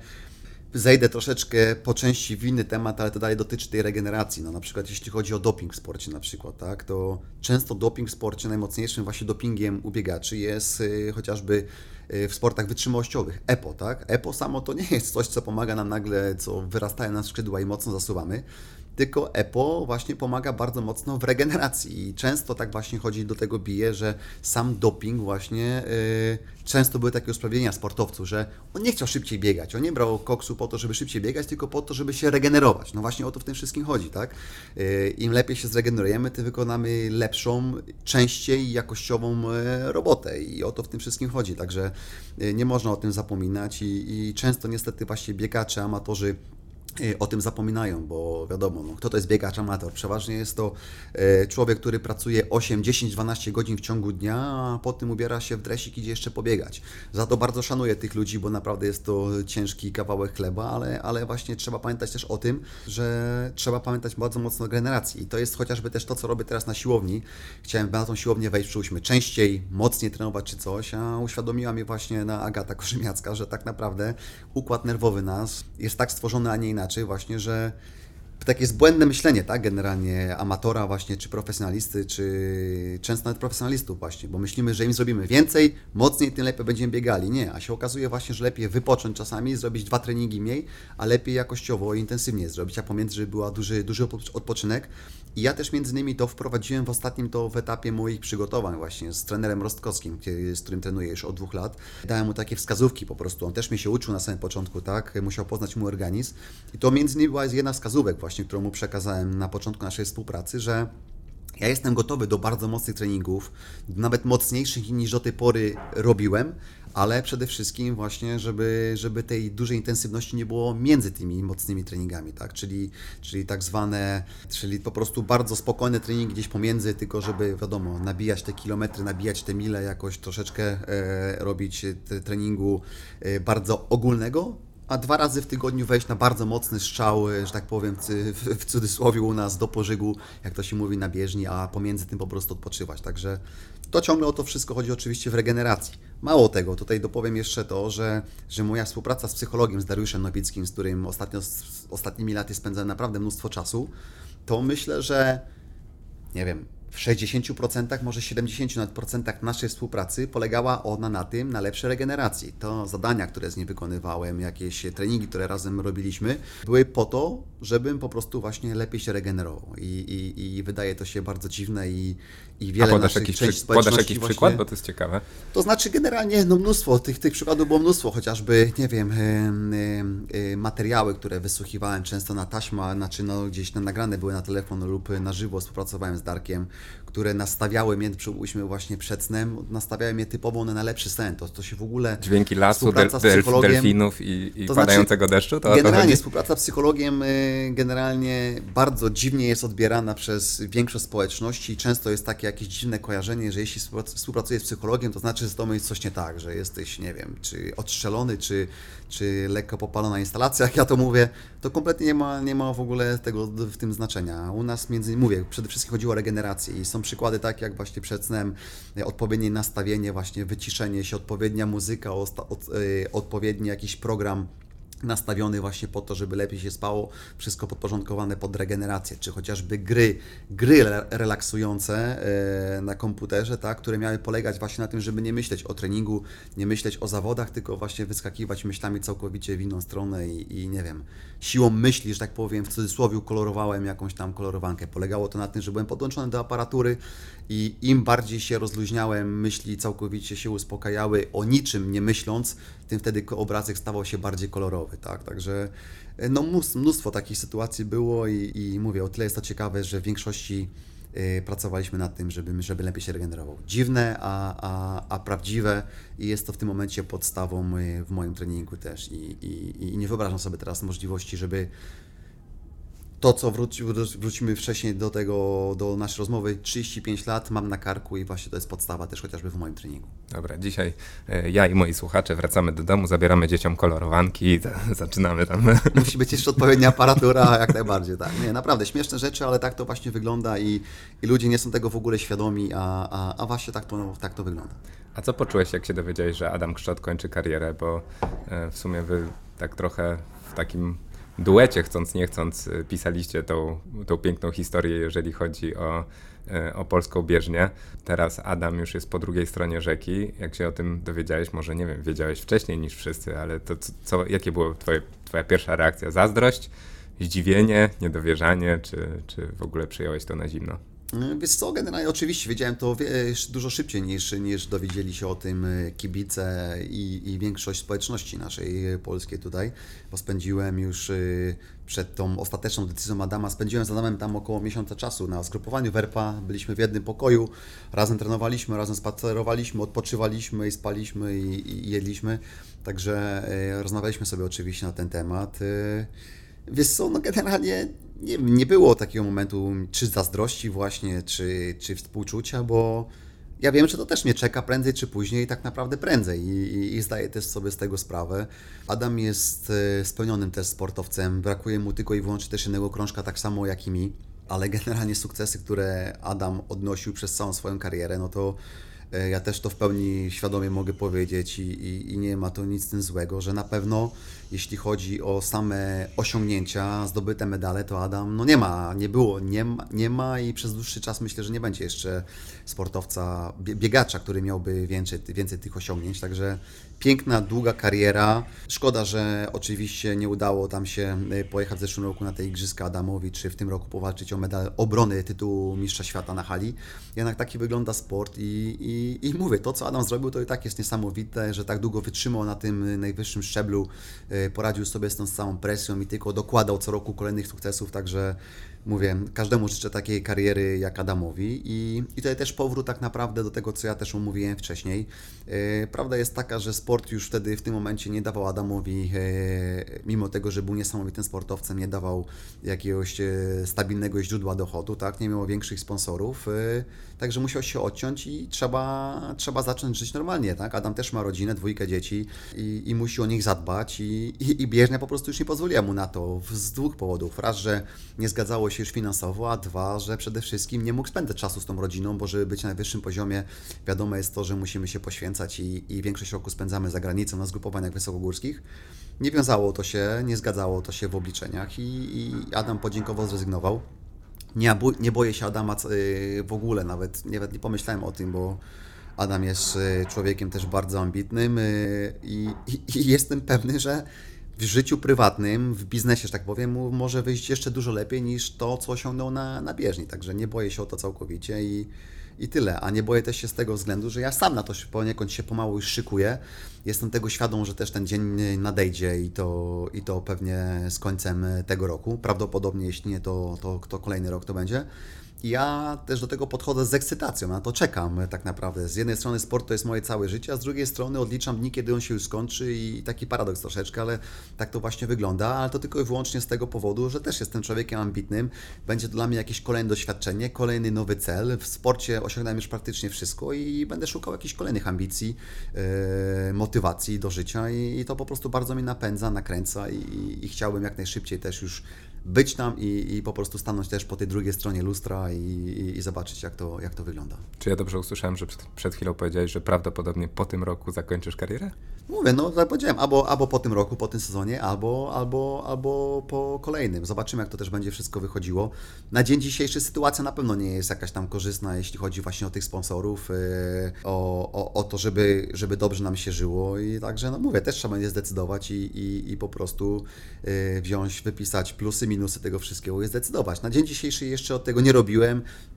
zejdę troszeczkę po części w inny temat, ale to dalej dotyczy tej regeneracji. No, na przykład jeśli chodzi o doping w sporcie na przykład, tak, to często doping w sporcie, najmocniejszym właśnie dopingiem u biegaczy jest y, chociażby y, w sportach wytrzymałościowych. EPO, tak? EPO samo to nie jest coś, co pomaga nam nagle, co wyrastają nam skrzydła i mocno zasuwamy, tylko EPO właśnie pomaga bardzo mocno w regeneracji i często tak właśnie chodzi do tego bije, że sam doping właśnie, yy, często były takie usprawiedliwienia sportowców, że on nie chciał szybciej biegać, on nie brał koksu po to, żeby szybciej biegać, tylko po to, żeby się regenerować. No właśnie o to w tym wszystkim chodzi, tak? Yy, Im lepiej się zregenerujemy, tym wykonamy lepszą, częściej jakościową yy, robotę i o to w tym wszystkim chodzi, także yy, nie można o tym zapominać i, i często niestety właśnie biegacze, amatorzy Y, o tym zapominają, bo wiadomo, no, kto to jest biegacz amator? Przeważnie jest to e, człowiek, który pracuje 8, 10, 12 godzin w ciągu dnia, a potem ubiera się w dresik i idzie jeszcze pobiegać. Za to bardzo szanuję tych ludzi, bo naprawdę jest to ciężki kawałek chleba, ale, ale właśnie trzeba pamiętać też o tym, że trzeba pamiętać bardzo mocno o generacji. I to jest chociażby też to, co robię teraz na siłowni. Chciałem na tą siłownię wejść, przyłóżmy, częściej, mocniej trenować czy coś, a uświadomiła mnie właśnie na Agata Korzymiacka, że tak naprawdę układ nerwowy nas jest tak stworzony, a nie inaczej inaczej właśnie, że takie jest błędne myślenie, tak, generalnie amatora właśnie, czy profesjonalisty, czy często nawet profesjonalistów właśnie, bo myślimy, że im zrobimy więcej, mocniej, tym lepiej będziemy biegali. Nie, a się okazuje właśnie, że lepiej wypocząć czasami, zrobić dwa treningi mniej, a lepiej jakościowo i intensywnie zrobić, a pomiędzy, żeby była duży, duży odpoczynek. I ja też między innymi to wprowadziłem w ostatnim to w etapie moich przygotowań właśnie z trenerem Rostkowskim, z którym trenuję już od dwóch lat. Dałem mu takie wskazówki po prostu. On też mi się uczył na samym początku, tak? Musiał poznać mój organizm. I to między innymi była jedna wskazówek właśnie, którą mu przekazałem na początku naszej współpracy, że ja jestem gotowy do bardzo mocnych treningów, nawet mocniejszych niż do tej pory robiłem, ale przede wszystkim właśnie, żeby, żeby tej dużej intensywności nie było między tymi mocnymi treningami, tak? Czyli, czyli tak zwane, czyli po prostu bardzo spokojne treningi gdzieś pomiędzy, tylko żeby wiadomo, nabijać te kilometry, nabijać te mile, jakoś troszeczkę e, robić treningu e, bardzo ogólnego, a dwa razy w tygodniu wejść na bardzo mocny strzał, że tak powiem, w cudzysłowie u nas do pożygu, jak to się mówi na bieżni, a pomiędzy tym po prostu odpoczywać. Także to ciągle o to wszystko chodzi oczywiście w regeneracji. Mało tego, tutaj dopowiem jeszcze to, że, że moja współpraca z psychologiem, z Dariuszem Nowickim, z którym ostatnio, z ostatnimi laty spędzałem naprawdę mnóstwo czasu, to myślę, że nie wiem, w 60%, może 70% naszej współpracy polegała ona na tym, na lepszej regeneracji. To zadania, które z niej wykonywałem, jakieś treningi, które razem robiliśmy, były po to, żebym po prostu właśnie lepiej się regenerował. I, i, i wydaje to się bardzo dziwne i, i wiele A podasz naszych jakiś, podasz jakiś właśnie... przykład, bo to jest ciekawe. To znaczy generalnie no mnóstwo, tych, tych przykładów było mnóstwo, chociażby, nie wiem, y, y, materiały, które wysłuchiwałem często na taśmę, znaczy no, gdzieś na nagrane były na telefon lub na żywo, współpracowałem z Darkiem, które nastawiały mnie, przybyliśmy właśnie przed snem, nastawiały mnie typowo na najlepszy sen. To, to się w ogóle... Dźwięki lasu, del, delfinów i, i to padającego znaczy, deszczu? To generalnie współpraca z psychologiem generalnie bardzo dziwnie jest odbierana przez większość społeczności. Często jest takie jakieś dziwne kojarzenie, że jeśli współpracujesz z psychologiem, to znaczy, że z tobą jest coś nie tak, że jesteś, nie wiem, czy odstrzelony, czy, czy lekko popalona na instalacjach, ja to mówię, to kompletnie nie ma, nie ma w ogóle tego w tym znaczenia. U nas między mówię, przede wszystkim chodziło o regenerację i są przykłady takie jak właśnie przed snem, odpowiednie nastawienie, właśnie wyciszenie się, odpowiednia muzyka, od, od, e, odpowiedni jakiś program nastawiony właśnie po to, żeby lepiej się spało, wszystko podporządkowane pod regenerację, czy chociażby gry, gry relaksujące e, na komputerze, tak, które miały polegać właśnie na tym, żeby nie myśleć o treningu, nie myśleć o zawodach, tylko właśnie wyskakiwać myślami całkowicie w inną stronę i, i nie wiem, siłą myśli, że tak powiem, w cudzysłowie kolorowałem jakąś tam kolorowankę. Polegało to na tym, że byłem podłączony do aparatury i im bardziej się rozluźniałem, myśli całkowicie się uspokajały, o niczym nie myśląc, tym wtedy obrazek stawał się bardziej kolorowy, tak? Także e, no, mnóstwo takich sytuacji było i, i mówię, o tyle jest to ciekawe, że w większości y, pracowaliśmy nad tym, żeby, żeby lepiej się regenerował. Dziwne, a, a, a prawdziwe i jest to w tym momencie podstawą y, w moim treningu też i, i, i nie wyobrażam sobie teraz możliwości, żeby to, co wróci, wrócimy wcześniej do tego, do naszej rozmowy, 35 lat mam na karku i właśnie to jest podstawa też chociażby w moim treningu. Dobra, dzisiaj e, ja i moi słuchacze wracamy do domu, zabieramy dzieciom kolorowanki i zaczynamy tam. Musi być jeszcze odpowiednia aparatura, jak najbardziej, tak. Nie, naprawdę, śmieszne rzeczy, ale tak to właśnie wygląda i, i ludzie nie są tego w ogóle świadomi, a, a, a właśnie tak to, tak to wygląda. A co poczułeś, jak się dowiedziałeś, że Adam Kszczot kończy karierę, bo e, w sumie wy tak trochę w takim duecie, chcąc nie chcąc, y, pisaliście tą, tą piękną historię, jeżeli chodzi o, y, o polską bieżnię. Teraz Adam już jest po drugiej stronie rzeki. Jak się o tym dowiedziałeś, może nie wiem, wiedziałeś wcześniej niż wszyscy, ale to co, jakie była twoje, twoja pierwsza reakcja? Zazdrość, zdziwienie, niedowierzanie, czy, czy w ogóle przyjąłeś to na zimno? E, wiesz co, generalnie oczywiście wiedziałem to dużo szybciej niż, niż dowiedzieli się o tym e, kibice i, i większość społeczności naszej e, polskiej tutaj, bo spędziłem już przed tą ostateczną decyzją Adama, spędziłem z Adamem tam około miesiąca czasu na zgrupowaniu Werpa, byliśmy w jednym pokoju, razem trenowaliśmy, razem spacerowaliśmy, odpoczywaliśmy i spaliśmy i, i jedliśmy, także rozmawialiśmy sobie oczywiście na ten temat. Wiesz co, no generalnie nie, nie było takiego momentu czy zazdrości właśnie, czy, czy współczucia, bo ja wiem, że to też mnie czeka prędzej czy później, tak naprawdę prędzej i, i, i zdaję też sobie z tego sprawę. Adam jest e, spełnionym też sportowcem, brakuje mu tylko i wyłącznie też jednego krążka, tak samo jak i mi, ale generalnie sukcesy, które Adam odnosił przez całą swoją karierę, no to Ja też to w pełni świadomie mogę powiedzieć i, i, i nie ma to nic z tym złego, że na pewno jeśli chodzi o same osiągnięcia, zdobyte medale, to Adam no nie ma, nie było, nie ma, nie ma i przez dłuższy czas myślę, że nie będzie jeszcze sportowca, bie- biegacza, który miałby więcej, więcej tych osiągnięć, także piękna, długa kariera. Szkoda, że oczywiście nie udało tam się y, pojechać w zeszłym roku na te Igrzyska Adamowi, czy w tym roku powalczyć o medal obrony tytułu Mistrza Świata na hali. Jednak taki wygląda sport i, i, i mówię, to co Adam zrobił to i tak jest niesamowite, że tak długo wytrzymał na tym y, najwyższym szczeblu, y, poradził sobie z tą całą presją i tylko dokładał co roku kolejnych sukcesów, także mówię, każdemu życzę takiej kariery jak Adamowi i, i jest też powrót tak naprawdę do tego, co ja też omówiłem wcześniej. E, Prawda jest taka, że sport już wtedy w tym momencie nie dawał Adamowi, e, mimo tego, że był niesamowitym sportowcem, nie dawał jakiegoś e, stabilnego źródła dochodu, tak, nie miał większych sponsorów, także musiał się odciąć i trzeba, trzeba zacząć żyć normalnie, tak. Adam też ma rodzinę, dwójkę dzieci i, i musi o nich zadbać i, i, i bieżnia po prostu już nie pozwoliła mu na to z dwóch powodów. Raz, że nie zgadzało się już finansowo, a dwa, że przede wszystkim nie mógł spędzać czasu z tą rodziną, bo żeby być na najwyższym poziomie, wiadomo jest to, że musimy się poświęcać i, i większość roku spędzamy za granicą na zgrupowaniach wysokogórskich. Nie wiązało to się, nie zgadzało to się w obliczeniach i, i Adam podziękowo zrezygnował. Nie, nie boję się Adama y, w ogóle, nawet, nawet nie pomyślałem o tym, bo Adam jest y, człowiekiem też bardzo ambitnym y, i, i, i jestem pewny, że w życiu prywatnym, w biznesie, że tak powiem, może wyjść jeszcze dużo lepiej niż to, co osiągnął na, na bieżni. Także nie boję się o to całkowicie i, i tyle. A nie boję też się z tego względu, że ja sam na to poniekąd się pomału już szykuję. Jestem tego świadom, że też ten dzień nadejdzie i to, i to pewnie z końcem tego roku. Prawdopodobnie, jeśli nie, to, to, to kolejny rok to będzie. Ja też do tego podchodzę z ekscytacją, na to czekam tak naprawdę. Z jednej strony sport to jest moje całe życie, a z drugiej strony odliczam dni, kiedy on się już skończy i taki paradoks troszeczkę, ale tak to właśnie wygląda, ale to tylko i wyłącznie z tego powodu, że też jestem człowiekiem ambitnym. Będzie to dla mnie jakieś kolejne doświadczenie, kolejny nowy cel. W sporcie osiągnąłem już praktycznie wszystko i będę szukał jakichś kolejnych ambicji, e, motywacji do życia i, i to po prostu bardzo mnie napędza, nakręca i, i, i chciałbym jak najszybciej też już być tam i, i po prostu stanąć też po tej drugiej stronie lustra i, i, zobaczyć, jak to, jak to wygląda. Czy ja dobrze usłyszałem, że przed, przed chwilą powiedziałeś, że prawdopodobnie po tym roku zakończysz karierę? Mówię, no tak powiedziałem, albo, albo po tym roku, po tym sezonie, albo, albo, albo po kolejnym. Zobaczymy, jak to też będzie wszystko wychodziło. Na dzień dzisiejszy sytuacja na pewno nie jest jakaś tam korzystna, jeśli chodzi właśnie o tych sponsorów, yy, o, o, o to, żeby, żeby dobrze nam się żyło i także, no mówię, też trzeba będzie zdecydować i, i, i po prostu yy, wziąć, wypisać plusy, minusy tego wszystkiego i zdecydować. Na dzień dzisiejszy jeszcze od tego nie robiłem,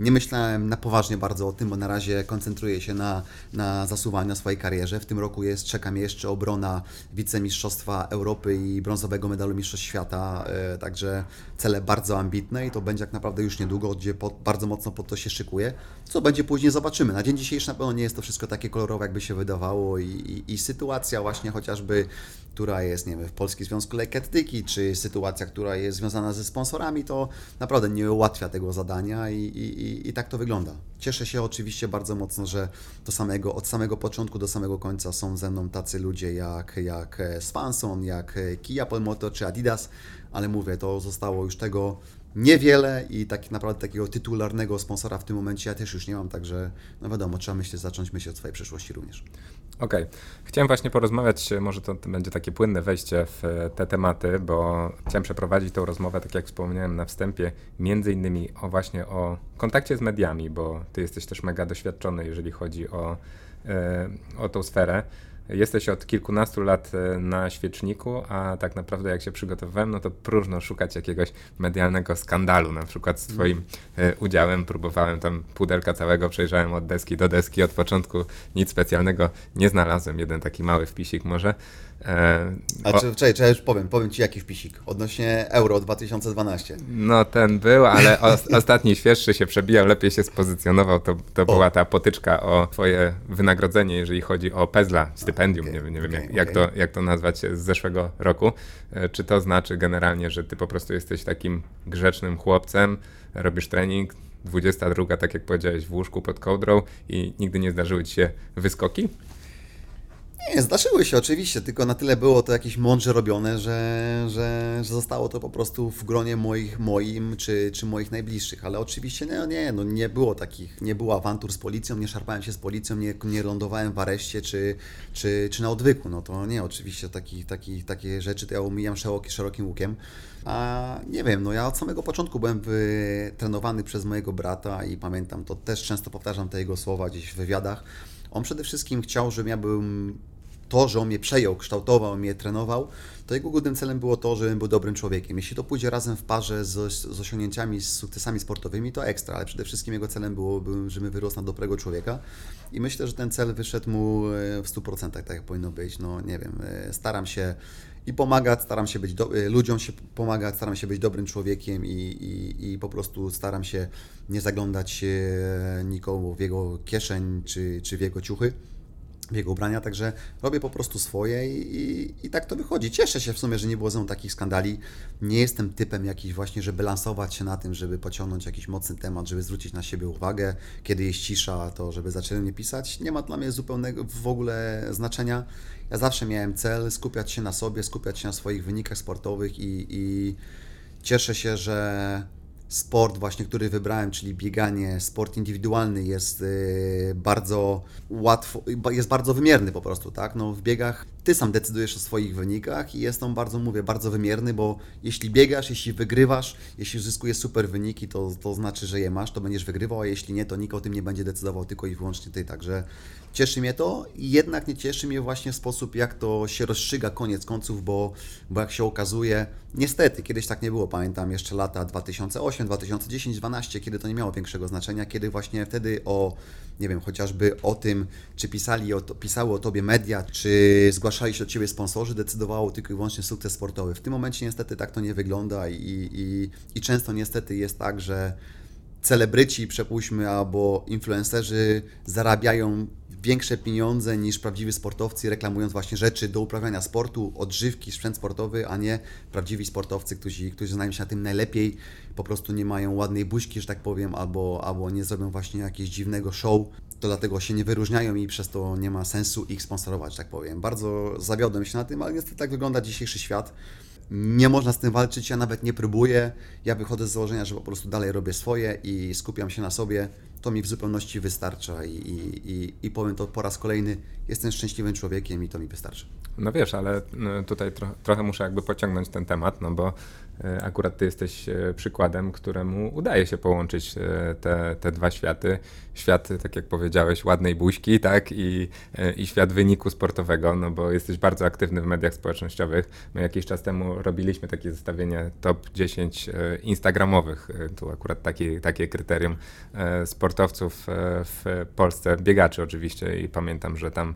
nie myślałem na poważnie bardzo o tym, bo na razie koncentruję się na, na zasuwaniu swojej karierze. W tym roku jest, czeka mnie jeszcze obrona wicemistrzostwa Europy i brązowego medalu Mistrzostw Świata, e, także cele bardzo ambitne i to będzie jak naprawdę już niedługo, gdzie pod, bardzo mocno pod to się szykuję. Co będzie później zobaczymy. Na dzień dzisiejszy na pewno nie jest to wszystko takie kolorowe, jakby się wydawało i, i, i sytuacja właśnie chociażby, która jest, nie wiem, w Polskim Związku Lekkoatletyki, czy sytuacja, która jest związana ze sponsorami, to naprawdę nie ułatwia tego zadania i, i, i, tak to wygląda. Cieszę się oczywiście bardzo mocno, że do samego, od samego początku do samego końca są ze mną tacy ludzie jak, jak e, Swanson, jak e, Kia Polmoto czy Adidas, ale mówię, to zostało już tego niewiele i tak naprawdę takiego tytularnego sponsora w tym momencie ja też już nie mam, także no wiadomo, trzeba myśleć, zacząć myśleć o swojej przyszłości również. Okej. Chciałem właśnie porozmawiać, e, może to, to będzie takie płynne wejście w e, te tematy, bo chciałem przeprowadzić tą rozmowę, tak jak wspomniałem na wstępie, między innymi o właśnie o kontakcie z mediami, bo ty jesteś też mega doświadczony, jeżeli chodzi o, e, o tą sferę. Jesteś od kilkunastu lat e, na świeczniku, a tak naprawdę jak się przygotowywałem, no to próżno szukać jakiegoś medialnego skandalu, na przykład z twoim e, udziałem. Próbowałem tam pudelka całego, przejrzałem od deski do deski, od początku nic specjalnego nie znalazłem. Jeden taki mały wpisik może. E, A o- czy, czekaj, czekaj, już powiem, powiem Ci jaki wpisik odnośnie Euro 2012. No ten był, ale os- ostatni świeższy się przebijał, lepiej się spozycjonował. To, to była ta potyczka o twoje wynagrodzenie, jeżeli chodzi o Pezla, stypendium, Okej, nie, wiem- nie wiem okej, jak, to, jak to nazwać z zeszłego roku. E, Czy to znaczy generalnie, że ty po prostu jesteś takim grzecznym chłopcem, robisz trening, 22, tak jak powiedziałeś, w łóżku pod kołdrą i nigdy nie zdarzyły ci się wyskoki? Nie, zdarzyły się oczywiście, tylko na tyle było to jakieś mądrze robione, że, że, że zostało to po prostu w gronie moich, moim czy, czy moich najbliższych. Ale oczywiście nie, nie, no nie było takich, nie było awantur z policją, nie szarpałem się z policją, nie, nie lądowałem w areszcie czy, czy, czy na odwyku. No to nie, oczywiście taki, taki, takie rzeczy to ja umijam szeroki, szerokim łukiem. A nie wiem, no ja od samego początku byłem trenowany przez mojego brata i pamiętam, to też często powtarzam te jego słowa gdzieś w wywiadach. On przede wszystkim chciał, żebym ja był to, że on mnie przejął, kształtował, mnie trenował, to jego głównym celem było to, żebym był dobrym człowiekiem. Jeśli to pójdzie razem w parze z, z osiągnięciami, z sukcesami sportowymi, to ekstra, ale przede wszystkim jego celem było, żebym wyrósł na dobrego człowieka i myślę, że ten cel wyszedł mu e, w 100%, tak jak powinno być. No nie wiem, e, staram się i pomagać, staram się być do, e, ludziom się pomagać, staram się być dobrym człowiekiem i, i, i po prostu staram się nie zaglądać nikomu w jego kieszeń czy, czy w jego ciuchy jego ubrania, także robię po prostu swoje i, i, i, tak to wychodzi. Cieszę się w sumie, że nie było ze mną takich skandali. Nie jestem typem jakiś właśnie, żeby lansować się na tym, żeby pociągnąć jakiś mocny temat, żeby zwrócić na siebie uwagę. Kiedy jest cisza, to żeby zaczęli mnie pisać. Nie ma dla mnie zupełnego w ogóle znaczenia. Ja zawsze miałem cel skupiać się na sobie, skupiać się na swoich wynikach sportowych i, i cieszę się, że sport właśnie, który wybrałem, czyli bieganie, sport indywidualny jest y, bardzo łatwo, jest bardzo wymierny po prostu, tak? No w biegach ty sam decydujesz o swoich wynikach i jest on bardzo, mówię, bardzo wymierny, bo jeśli biegasz, jeśli wygrywasz, jeśli uzyskujesz super wyniki, to, to znaczy, że je masz, to będziesz wygrywał, a jeśli nie, to nikt o tym nie będzie decydował, tylko i wyłącznie ty, także cieszy mnie to, jednak nie cieszy mnie właśnie sposób, jak to się rozstrzyga koniec końców, bo, bo jak się okazuje, niestety, kiedyś tak nie było, pamiętam jeszcze lata 2008, 2010, 2012, kiedy to nie miało większego znaczenia, kiedy właśnie wtedy o, nie wiem, chociażby o tym, czy pisali o to, pisały o tobie media, czy zgłaszali się do ciebie sponsorzy, decydowało tylko i wyłącznie sukces sportowy. W tym momencie niestety tak to nie wygląda i, i, i często niestety jest tak, że celebryci, przepuśćmy, albo influencerzy zarabiają większe pieniądze niż prawdziwi sportowcy, reklamując właśnie rzeczy do uprawiania sportu, odżywki, sprzęt sportowy, a nie prawdziwi sportowcy, którzy, którzy znają się na tym najlepiej, po prostu nie mają ładnej buźki, że tak powiem, albo, albo nie zrobią właśnie jakiegoś dziwnego show, to dlatego się nie wyróżniają i przez to nie ma sensu ich sponsorować, tak powiem. Bardzo zawiodłem się na tym, ale niestety tak wygląda dzisiejszy świat. Nie można z tym walczyć, ja nawet nie próbuję. Ja wychodzę z założenia, że po prostu dalej robię swoje i skupiam się na sobie to mi w zupełności wystarcza i, i, i powiem to po raz kolejny, jestem szczęśliwym człowiekiem i to mi wystarczy. No wiesz, ale no, tutaj tro, trochę muszę jakby pociągnąć ten temat, no bo akurat ty jesteś e, przykładem, któremu udaje się połączyć e, te, te dwa światy. Świat, tak jak powiedziałeś, ładnej buźki, tak, i, i świat wyniku sportowego, no bo jesteś bardzo aktywny w mediach społecznościowych. My jakiś czas temu robiliśmy takie zestawienie top 10 instagramowych, tu akurat taki, takie kryterium sportowców w Polsce, biegaczy oczywiście i pamiętam, że tam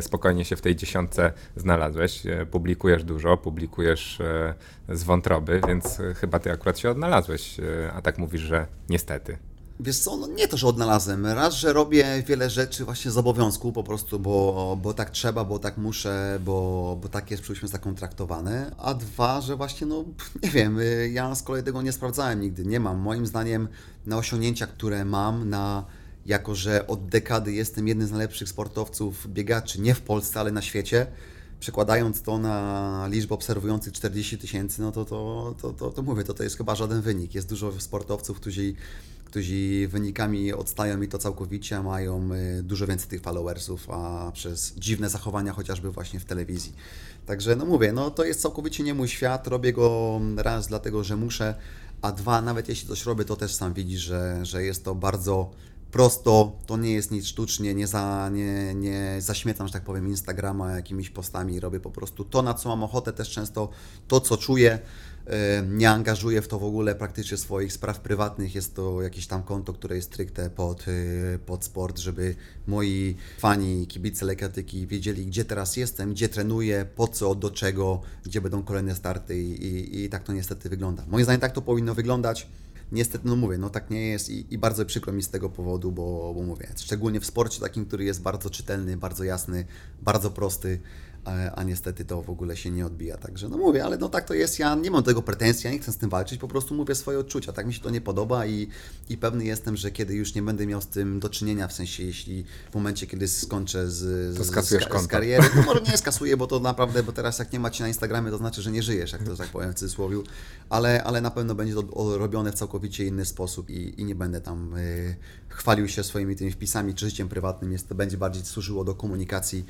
spokojnie się w tej dziesiątce znalazłeś. E, publikujesz dużo, publikujesz e, z wątroby, więc e, chyba ty akurat się odnalazłeś, a tak mówisz, że niestety. Wiesz co, no nie to, że odnalazłem. Raz, że robię wiele rzeczy właśnie z obowiązku po prostu, bo, bo tak trzeba, bo tak muszę, bo, bo tak jest przypuśćmy zakontraktowane. A dwa, że właśnie, no nie wiem, ja z kolei tego nie sprawdzałem nigdy. Nie mam. Moim zdaniem na osiągnięcia, które mam, na jako że od dekady jestem jednym z najlepszych sportowców, biegaczy, nie w Polsce, ale na świecie, przekładając to na liczbę obserwujących 40 tysięcy, no to, to, to, to, to mówię, to, to jest chyba żaden wynik. Jest dużo sportowców, którzy, którzy wynikami odstają i to całkowicie, mają y, dużo więcej tych followersów, a przez dziwne zachowania chociażby właśnie w telewizji. Także no mówię, no to jest całkowicie nie mój świat, robię go raz dlatego, że muszę, a dwa, nawet jeśli coś robię, to też sam widzisz, że, że jest to bardzo prosto, to nie jest nic sztucznie, nie, za, nie, nie że tak powiem, Instagrama jakimiś postami, robię po prostu to, na co mam ochotę, też często to, co czuję, nie angażuję w to w ogóle praktycznie swoich spraw prywatnych. Jest to jakieś tam konto, które jest stricte pod, y, pod sport, żeby moi fani, kibice lekkatyki wiedzieli, gdzie teraz jestem, gdzie trenuję, po co, do czego, gdzie będą kolejne starty i, i, i tak to niestety wygląda. Moim zdaniem tak to powinno wyglądać niestety, no mówię, no tak nie jest i, i bardzo przykro mi z tego powodu, bo, bo mówię, szczególnie w sporcie takim, który jest bardzo czytelny, bardzo jasny, bardzo prosty, a, niestety to w ogóle się nie odbija. Także no mówię, ale no tak to jest, ja nie mam tego pretensji, ja nie chcę z tym walczyć, po prostu mówię swoje odczucia, tak mi się to nie podoba i, i pewny jestem, że kiedy już nie będę miał z tym do czynienia, w sensie jeśli w momencie, kiedy skończę z, z, To z, skasujesz z, konto. kariery, to może nie skasuję, bo to naprawdę, bo teraz jak nie macie na Instagramie, to znaczy, że nie żyjesz, jak to tak powiem w cudzysłowie, ale, ale na pewno będzie to robione w całkowicie inny sposób i, i nie będę tam y, chwalił się swoimi tymi wpisami czy życiem prywatnym, jest to będzie bardziej służyło do komunikacji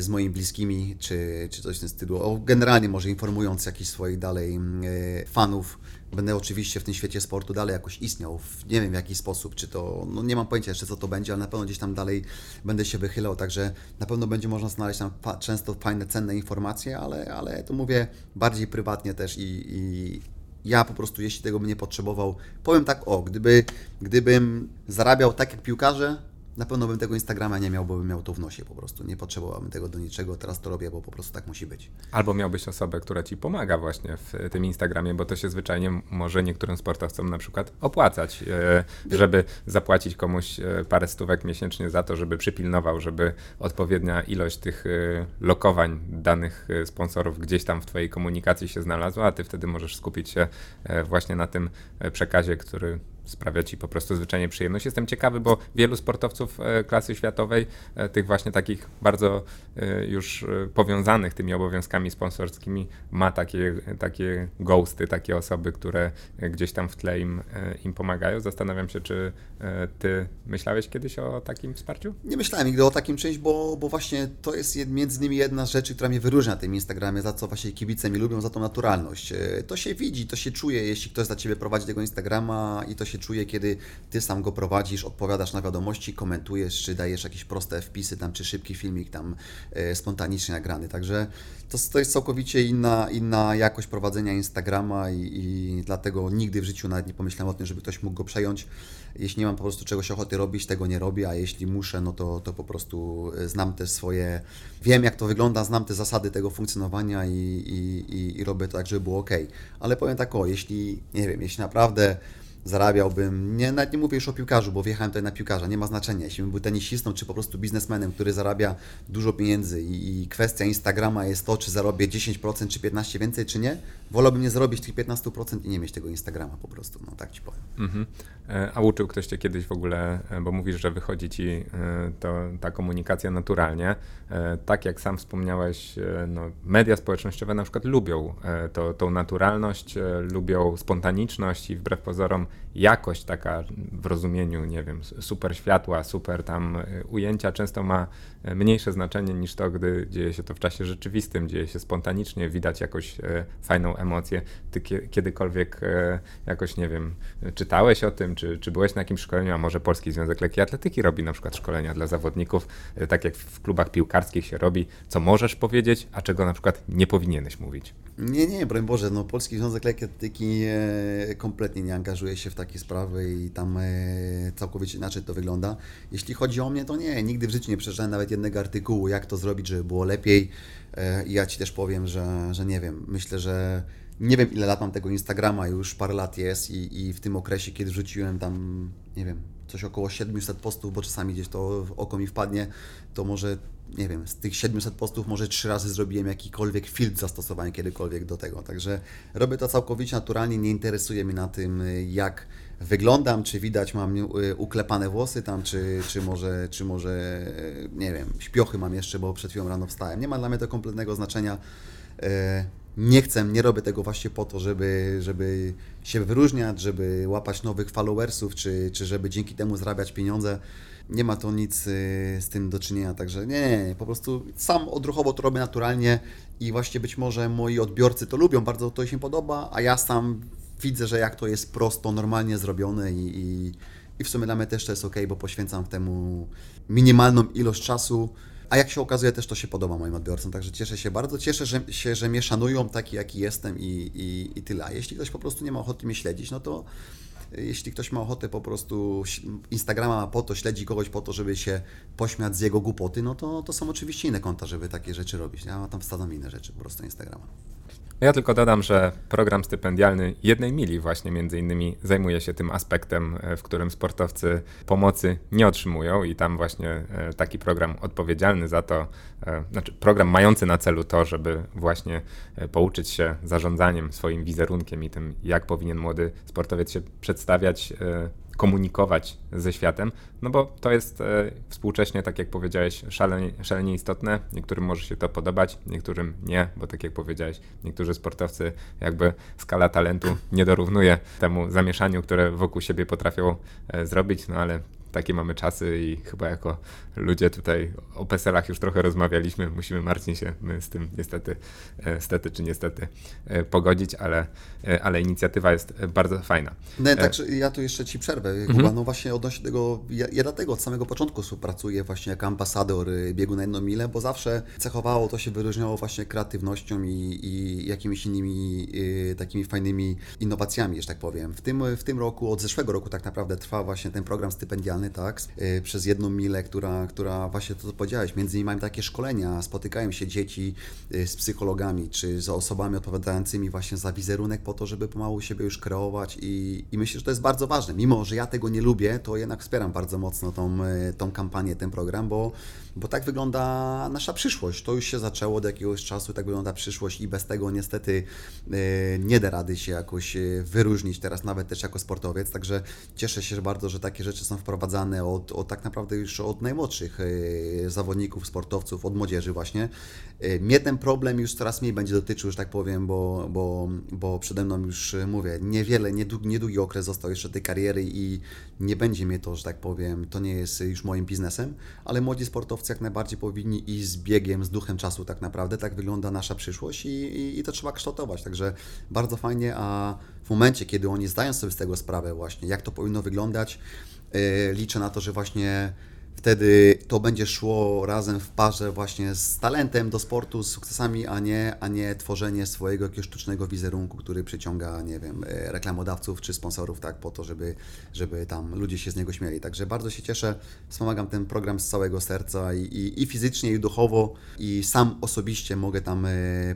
z moimi bliskimi, czy, czy coś w tym stylu. Generalnie może informując jakichś swoich dalej y, fanów, będę oczywiście w tym świecie sportu dalej jakoś istniał, nie wiem w jaki sposób, czy to, no nie mam pojęcia jeszcze co to będzie, ale na pewno gdzieś tam dalej będę się wychylał, także na pewno będzie można znaleźć tam fa- często fajne, cenne informacje, ale, ale to mówię bardziej prywatnie też i, i ja po prostu, jeśli tego bym nie potrzebował, powiem tak, o, gdyby, gdybym zarabiał tak jak piłkarze, na pewno bym tego Instagrama nie miał, bo bym miał to w nosie po prostu. Nie potrzebowałbym tego do niczego, teraz to robię, bo po prostu tak musi być. Albo miałbyś osobę, która ci pomaga właśnie w tym Instagramie, bo to się zwyczajnie może niektórym sportowcom na przykład opłacać, e, żeby zapłacić komuś e, parę stówek miesięcznie za to, żeby przypilnował, żeby odpowiednia ilość tych e, lokowań danych sponsorów gdzieś tam w twojej komunikacji się znalazła, a ty wtedy możesz skupić się właśnie na tym przekazie, który sprawia ci po prostu zwyczajnie przyjemność. Jestem ciekawy, bo wielu sportowców e, klasy światowej, e, tych właśnie takich bardzo e, już powiązanych tymi obowiązkami sponsorskimi, ma takie, takie ghosty, takie osoby, które gdzieś tam w tle im, im pomagają. Zastanawiam się, czy ty myślałeś kiedyś o takim wsparciu? Nie myślałem nigdy o takim czymś, bo, bo właśnie to jest między innymi jedna z rzeczy, która mnie wyróżnia na tym Instagramie, za co właśnie kibice mi lubią, za tą naturalność. To się widzi, to się czuje, jeśli ktoś za Ciebie prowadzi tego Instagrama i to się czuje, kiedy Ty sam go prowadzisz, odpowiadasz na wiadomości, komentujesz, czy dajesz jakieś proste wpisy tam, czy szybki filmik tam e, spontanicznie nagrany. Także to, to jest całkowicie inna, inna jakość prowadzenia Instagrama i, i dlatego nigdy w życiu nawet nie pomyślałem o tym, żeby ktoś mógł go przejąć. Jeśli nie mam po prostu czegoś ochoty robić, tego nie robię, a jeśli muszę, no to, to po prostu e, znam też swoje, wiem jak to wygląda, znam te zasady tego funkcjonowania i, i, i, i robię to tak, żeby było ok. Ale powiem tak, o, jeśli, nie wiem, jeśli naprawdę zarabiałbym, nie, nawet nie mówię już o piłkarzu, bo wjechałem tutaj na piłkarza, nie ma znaczenia, jeśli bym był tenisistą, czy po prostu biznesmenem, który zarabia dużo pieniędzy i, i kwestia Instagrama jest to, czy zarobię 10% czy 15% więcej, czy nie, wolałbym nie zarobić tych 15% i nie mieć tego Instagrama po prostu, no tak Ci powiem. Mhm. E, A uczył ktoś cię kiedyś w ogóle, e, bo mówisz, że wychodzi ci e, to, ta komunikacja naturalnie. Tak jak sam wspomniałeś, no, media społecznościowe na przykład lubią to, tą naturalność, lubią spontaniczność i wbrew pozorom jakość taka w rozumieniu, nie wiem, super światła, super tam e, ujęcia często ma e, mniejsze znaczenie niż to, gdy dzieje się to w czasie rzeczywistym, dzieje się spontanicznie, widać jakąś e, fajną emocję. Ty kie- kiedykolwiek jakoś, nie wiem, czytałeś o tym, czy, czy byłeś na jakimś szkoleniu, a może Polski Związek Lekkiej Atletyki robi na przykład szkolenia dla zawodników, tak jak w klubach piłkarskich się robi, co możesz powiedzieć, a czego na przykład nie powinieneś mówić. Nie, nie, broń Boże, no Polski Związek Lekkiej Atletyki kompletnie nie angażuje się w takie sprawy i tam e, całkowicie inaczej to wygląda. Jeśli chodzi o mnie, to nie, nigdy w życiu nie przeczytałem nawet jednego artykułu, jak to zrobić, żeby było lepiej. E, I ja Ci też powiem, że, że nie wiem, myślę, że nie wiem ile lat mam tego Instagrama, już parę lat jest i, i w tym okresie, kiedy wrzuciłem tam, nie wiem, coś około 700 postów, bo czasami gdzieś to oko mi wpadnie, to może, nie wiem, z tych 700 postów może trzy razy zrobiłem jakikolwiek filtr zastosowany kiedykolwiek do tego. Także robię to całkowicie naturalnie, nie interesuje mnie na tym, y, jak wyglądam, czy widać mam y, uklepane włosy tam, czy, czy może, czy może, y, nie wiem, śpiochy mam jeszcze, bo przed chwilą rano wstałem. Nie ma dla mnie to kompletnego znaczenia. Nie chcę, nie robię tego właśnie po to, żeby, żeby się wyróżniać, żeby łapać nowych followersów, czy, czy żeby dzięki temu zarabiać pieniądze. Nie ma to nic y, z tym do czynienia, także nie, nie, po prostu sam odruchowo to robię naturalnie i właśnie być może moi odbiorcy to lubią, bardzo to się podoba, a ja sam widzę, że jak to jest prosto, normalnie zrobione i, i, i w sumie dla mnie też to jest ok, bo poświęcam temu minimalną ilość czasu. A jak się okazuje, też to się podoba moim odbiorcom, także cieszę się bardzo. Cieszę że, się, że mnie szanują taki, jaki jestem i, i, i tyle. A jeśli ktoś po prostu nie ma ochoty mnie śledzić, no to jeśli ktoś ma ochotę po prostu Instagrama ma po to, śledzi kogoś po to, żeby się pośmiać z jego głupoty, no to, to są oczywiście inne konta, żeby takie rzeczy robić. Ja tam wsadzam inne rzeczy po prostu Instagrama. Ja tylko dodam, że program stypendialny jednej mili właśnie między innymi zajmuje się tym aspektem, e, w którym sportowcy pomocy nie otrzymują i tam właśnie e, taki program odpowiedzialny za to, e, znaczy program mający na celu to, żeby właśnie pouczyć się zarządzaniem swoim wizerunkiem i tym, jak powinien młody sportowiec się przedstawiać komunikować ze światem, no bo to jest e, współcześnie, tak jak powiedziałeś, szalenie, szalenie istotne. Niektórym może się to podobać, niektórym nie, bo tak jak powiedziałeś, niektórzy sportowcy jakby skala talentu nie dorównuje temu zamieszaniu, które wokół siebie potrafią e, zrobić, no ale takie mamy czasy i chyba jako ludzie tutaj o PESEL-ach już trochę rozmawialiśmy. Musimy Marcin się my z tym niestety, e, stety czy niestety e, pogodzić, ale, e, ale inicjatywa jest bardzo fajna. No, także ja tu jeszcze Ci przerwę, Kuba. Mhm. No właśnie odnośnie tego, ja, ja, dlatego od samego początku współpracuję właśnie jako ambasador biegu na jedną milę, bo zawsze cechowało, to się wyróżniało właśnie kreatywnością i, i jakimiś innymi y, takimi fajnymi innowacjami, że tak powiem. W tym, w tym roku, od zeszłego roku tak naprawdę trwa właśnie ten program stypendialny tak, przez jedną milę, która, która właśnie to, co powiedziałeś, między innymi mamy takie szkolenia, spotykają się dzieci y, z psychologami, czy z osobami odpowiadającymi właśnie za wizerunek po to, żeby pomału siebie już kreować i, i myślę, że to jest bardzo ważne. Mimo, że ja tego nie lubię, to jednak wspieram bardzo mocno tą, y, tą kampanię, ten program, bo bo tak wygląda nasza przyszłość. To już się zaczęło od jakiegoś czasu, tak wygląda przyszłość i bez tego niestety e, nie da rady się jakoś e, wyróżnić teraz nawet też jako sportowiec, także cieszę się bardzo, że takie rzeczy są wprowadzane od, od tak naprawdę już od najmłodszych e, zawodników, sportowców, od młodzieży właśnie. Mnie ten problem już coraz mniej będzie dotyczył, że tak powiem, bo, bo, bo przede mną już mówię, niewiele, niedługi, niedługi okres został jeszcze tej kariery i nie będzie mnie to, że tak powiem, to nie jest już moim biznesem, ale młodzi sportowcy jak najbardziej powinni iść z biegiem, z duchem czasu tak naprawdę. Tak wygląda nasza przyszłość i, i, i to trzeba kształtować. Także bardzo fajnie, a w momencie, kiedy oni zdają sobie z tego sprawę właśnie, jak to powinno wyglądać, yy, liczę na to, że właśnie wtedy to będzie szło razem w parze właśnie z talentem do sportu, z sukcesami, a nie, a nie tworzenie swojego jakiegoś sztucznego wizerunku, który przyciąga, nie wiem, e, reklamodawców czy sponsorów, tak, po to, żeby, żeby tam ludzie się z niego śmieli. Także bardzo się cieszę, wspomagam ten program z całego serca i, i, i fizycznie, i duchowo, i sam osobiście mogę tam e,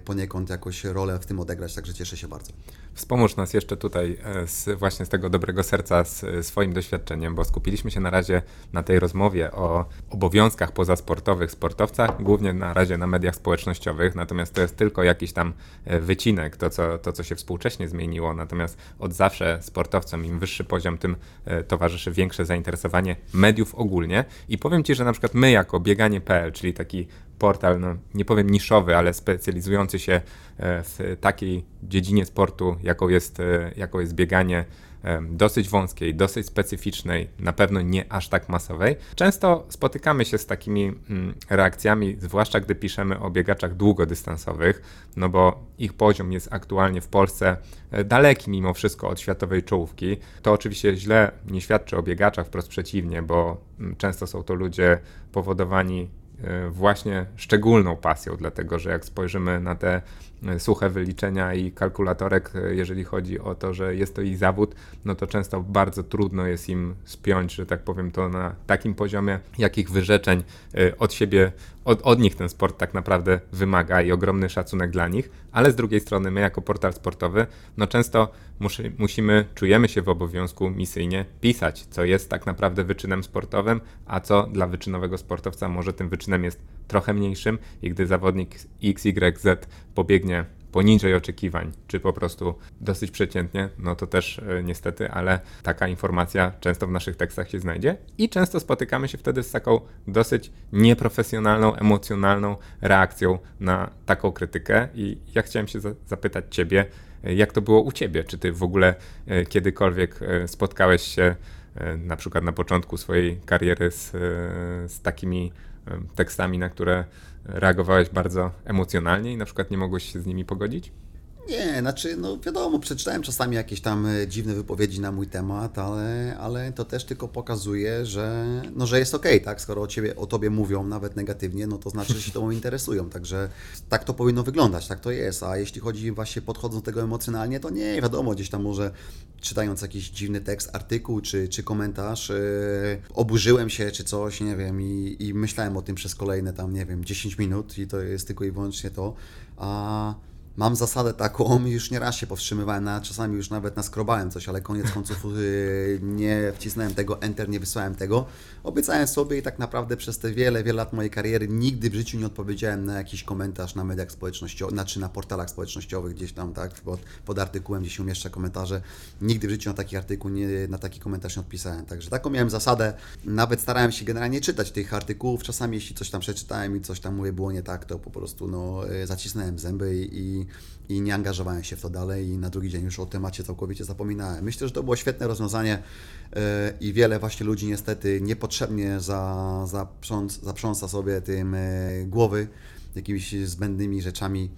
poniekąd jakoś rolę w tym odegrać, także cieszę się bardzo. Wspomóż nas jeszcze tutaj e, z, właśnie z tego dobrego serca, z swoim doświadczeniem, bo skupiliśmy się na razie na tej rozmowie o obowiązkach pozasportowych sportowca, głównie na razie na mediach społecznościowych, natomiast to jest tylko jakiś tam e, wycinek, to co, to co się współcześnie zmieniło, natomiast od zawsze sportowcom im wyższy poziom, tym e, towarzyszy większe zainteresowanie mediów ogólnie. I powiem Ci, że na przykład my jako bieganie.pl, czyli taki portal, no, nie powiem niszowy, ale specjalizujący się e, w takiej dziedzinie sportu, jaką jest, jaką jest bieganie, dosyć wąskiej, dosyć specyficznej, na pewno nie aż tak masowej. Często spotykamy się z takimi mm, reakcjami, zwłaszcza gdy piszemy o biegaczach długodystansowych, no bo ich poziom jest aktualnie w Polsce e, daleki mimo wszystko od światowej czołówki. To oczywiście źle nie świadczy o biegaczach, wprost przeciwnie, bo mm, często są to ludzie powodowani e, właśnie szczególną pasją, dlatego że jak spojrzymy na te E, suche wyliczenia i kalkulatorek, e, jeżeli chodzi o to, że jest to ich zawód, no to często bardzo trudno jest im spiąć, że tak powiem, to na takim poziomie, jakich wyrzeczeń e, od siebie, od, od nich ten sport tak naprawdę wymaga i ogromny szacunek dla nich, ale z drugiej strony my jako portal sportowy, no często muszy, musimy, czujemy się w obowiązku misyjnie pisać, co jest tak naprawdę wyczynem sportowym, a co dla wyczynowego sportowca może tym wyczynem jest trochę mniejszym i gdy zawodnik XYZ pobiegnie poniżej oczekiwań, czy po prostu dosyć przeciętnie, no to też e, niestety, ale taka informacja często w naszych tekstach się znajdzie i często spotykamy się wtedy z taką dosyć nieprofesjonalną, emocjonalną reakcją na taką krytykę i ja chciałem się zapytać Ciebie, e, jak to było u Ciebie? Czy Ty w ogóle e, kiedykolwiek spotkałeś się na przykład na początku swojej kariery z, z takimi tekstami, na które reagowałeś bardzo emocjonalnie i na przykład nie mogłeś się z nimi pogodzić? Nie, znaczy, no wiadomo, przeczytałem czasami jakieś tam e, dziwne wypowiedzi na mój temat, ale, ale to też tylko pokazuje, że, no, że jest okej, tak? Skoro o, ciebie, o tobie mówią nawet negatywnie, no to znaczy, że się tobą interesują, także tak to powinno wyglądać, tak to jest, a jeśli chodzi właśnie podchodząc do tego emocjonalnie, to nie, wiadomo, gdzieś tam może czytając jakiś dziwny tekst, artykuł czy, czy komentarz, yy, oburzyłem się czy coś, nie wiem, i, i myślałem o tym przez kolejne tam, nie wiem, 10 minut i to jest tylko i wyłącznie to, a Mam zasadę taką, już nieraz się powstrzymywałem, czasami już nawet naskrobałem coś, ale koniec końców yy, nie wcisnąłem tego enter, nie wysłałem tego. Obiecałem sobie i tak naprawdę przez te wiele, wiele lat mojej kariery nigdy w życiu nie odpowiedziałem na jakiś komentarz na mediach społecznościowych, znaczy na portalach społecznościowych gdzieś tam, tak, pod, pod artykułem, gdzie się umieszcza komentarze. Nigdy w życiu na taki artykuł, nie, na taki komentarz nie odpisałem. Także taką miałem zasadę. Nawet starałem się generalnie czytać tych artykułów. Czasami jeśli coś tam przeczytałem i coś tam mówię było nie tak, to po prostu no, yy, zacisnąłem zęby i, i nie angażowałem się w to dalej i na drugi dzień już o temacie całkowicie zapominałem. Myślę, że to było świetne rozwiązanie yy, i wiele właśnie ludzi niestety niepotrzebnie za, zaprząs, zaprząsa sobie tym yy, głowy jakimiś zbędnymi rzeczami.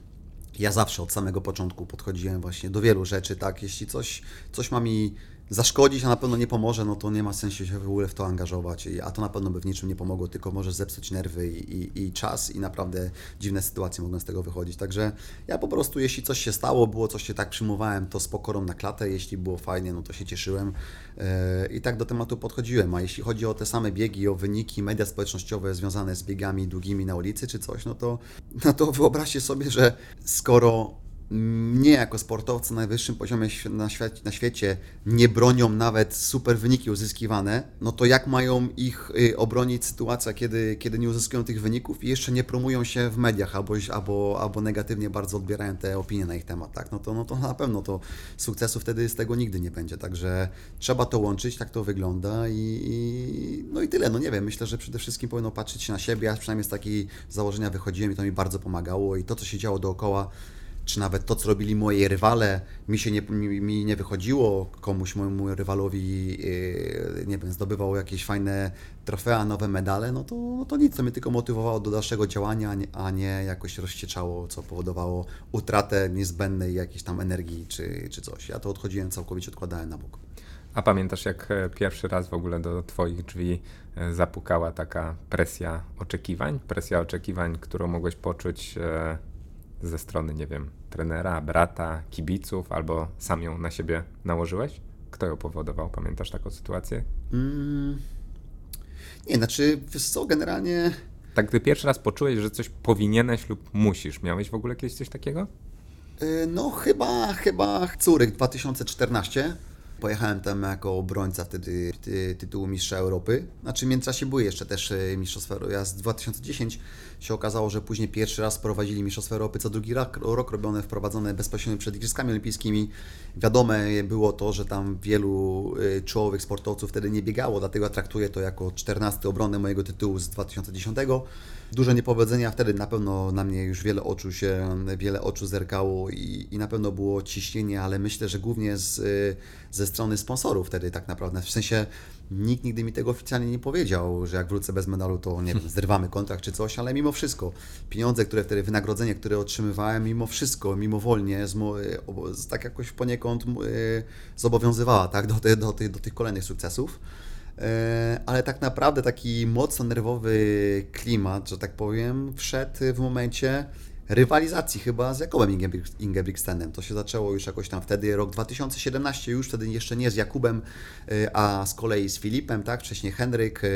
Ja zawsze od samego początku podchodziłem właśnie do wielu rzeczy, tak, jeśli coś, coś ma mi zaszkodzić, a na pewno nie pomoże, no to nie ma sensu się w ogóle w to angażować, a to na pewno by w niczym nie pomogło, tylko może zepsuć nerwy i, i, i, czas i naprawdę dziwne sytuacje mogą z tego wychodzić. Także ja po prostu, jeśli coś się stało, było coś się tak przyjmowałem, to z pokorą na klatę, jeśli było fajnie, no to się cieszyłem yy, i tak do tematu podchodziłem, a jeśli chodzi o te same biegi, o wyniki, media społecznościowe związane z biegami długimi na ulicy czy coś, no to, no to wyobraźcie sobie, że skoro mnie jako sportowca na najwyższym poziomie na, świecie, na świecie nie bronią nawet super wyniki uzyskiwane, no to jak mają ich y, obronić sytuacja, kiedy, kiedy nie uzyskują tych wyników i jeszcze nie promują się w mediach albo, albo, albo negatywnie bardzo odbierają te opinie na ich temat, tak? No to, no to na pewno to sukcesu wtedy z tego nigdy nie będzie, także trzeba to łączyć, tak to wygląda i, i no i tyle, no nie wiem, myślę, że przede wszystkim powinno patrzeć na siebie, ja przynajmniej z takiej założenia wychodziłem i to mi bardzo pomagało i to, co się działo dookoła, czy nawet to, co robili moi rywale, mi się nie, mi, mi nie wychodziło, komuś mojemu rywalowi, yy, nie wiem, zdobywał jakieś fajne trofea, nowe medale, no to, no to nic, to mnie tylko motywowało do dalszego działania, a nie jakoś rozścieczało, co powodowało utratę niezbędnej jakiejś tam energii czy, czy coś. Ja to odchodziłem całkowicie, odkładałem na bok. A pamiętasz, jak e, pierwszy raz w ogóle do Twoich drzwi e, zapukała taka presja oczekiwań? Presja oczekiwań, którą mogłeś poczuć e, ze strony, nie wiem, trenera, brata, kibiców, albo sam ją na siebie nałożyłeś? Kto ją powodował? Pamiętasz taką sytuację? Mm, nie, znaczy, wiesz co, generalnie... Tak, gdy pierwszy raz poczułeś, że coś powinieneś lub musisz, miałeś w ogóle kiedyś coś takiego? Y, no chyba, chyba Curych 2014. Pojechałem tam jako obrońca wtedy ty, tytułu Mistrza Europy. Znaczy w międzyczasie były jeszcze też y, Mistrzostwa Europy. Z 2010 się okazało, że później pierwszy raz prowadzili Mistrzostwa Europy, co drugi rok, rok robione, wprowadzone bezpośrednio przed Igrzyskami Olimpijskimi. Wiadome było to, że tam wielu y, czołowych sportowców wtedy nie biegało, dlatego traktuję to jako 14 obronę mojego tytułu z 2010. Duże niepowodzenia, wtedy na pewno na mnie już wiele oczu się, wiele oczu zerkało i, i na pewno było ciśnienie, ale myślę, że głównie z, ze strony sponsorów wtedy tak naprawdę. W sensie nikt nigdy mi tego oficjalnie nie powiedział, że jak wrócę bez medalu, to nie wiem, zrywamy kontrakt czy coś, ale mimo wszystko pieniądze, które wtedy, wynagrodzenie, które otrzymywałem, mimo wszystko, mimowolnie, z, z, tak jakoś poniekąd y, zobowiązywała tak, do, te, do, do tych kolejnych sukcesów. E, ale tak naprawdę taki mocno nerwowy klimat, że tak powiem, wszedł w momencie rywalizacji chyba z Jakubem Ingebrigtsenem. To się zaczęło już jakoś tam wtedy, rok 2017 już, wtedy jeszcze nie z Jakubem, e, a z kolei z Filipem, tak, wcześniej Henryk, e,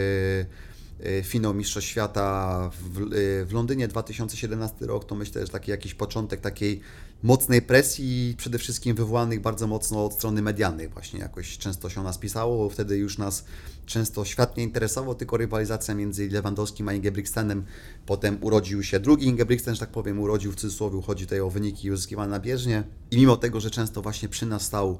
finał Mistrzostw Świata w, w Londynie 2017 rok, to myślę, że taki jakiś początek takiej mocnej presji, przede wszystkim wywołanych bardzo mocno od strony medialnej. Właśnie jakoś często się o nas pisało, wtedy już nas często świat nie interesował, tylko rywalizacja między Lewandowskim a Ingebrigtsenem. Potem urodził się drugi Ingebrigtsen, że tak powiem, urodził w cudzysłowie, chodzi tutaj o wyniki uzyskiwane na bieżnie. I mimo tego, że często właśnie przy nas stał,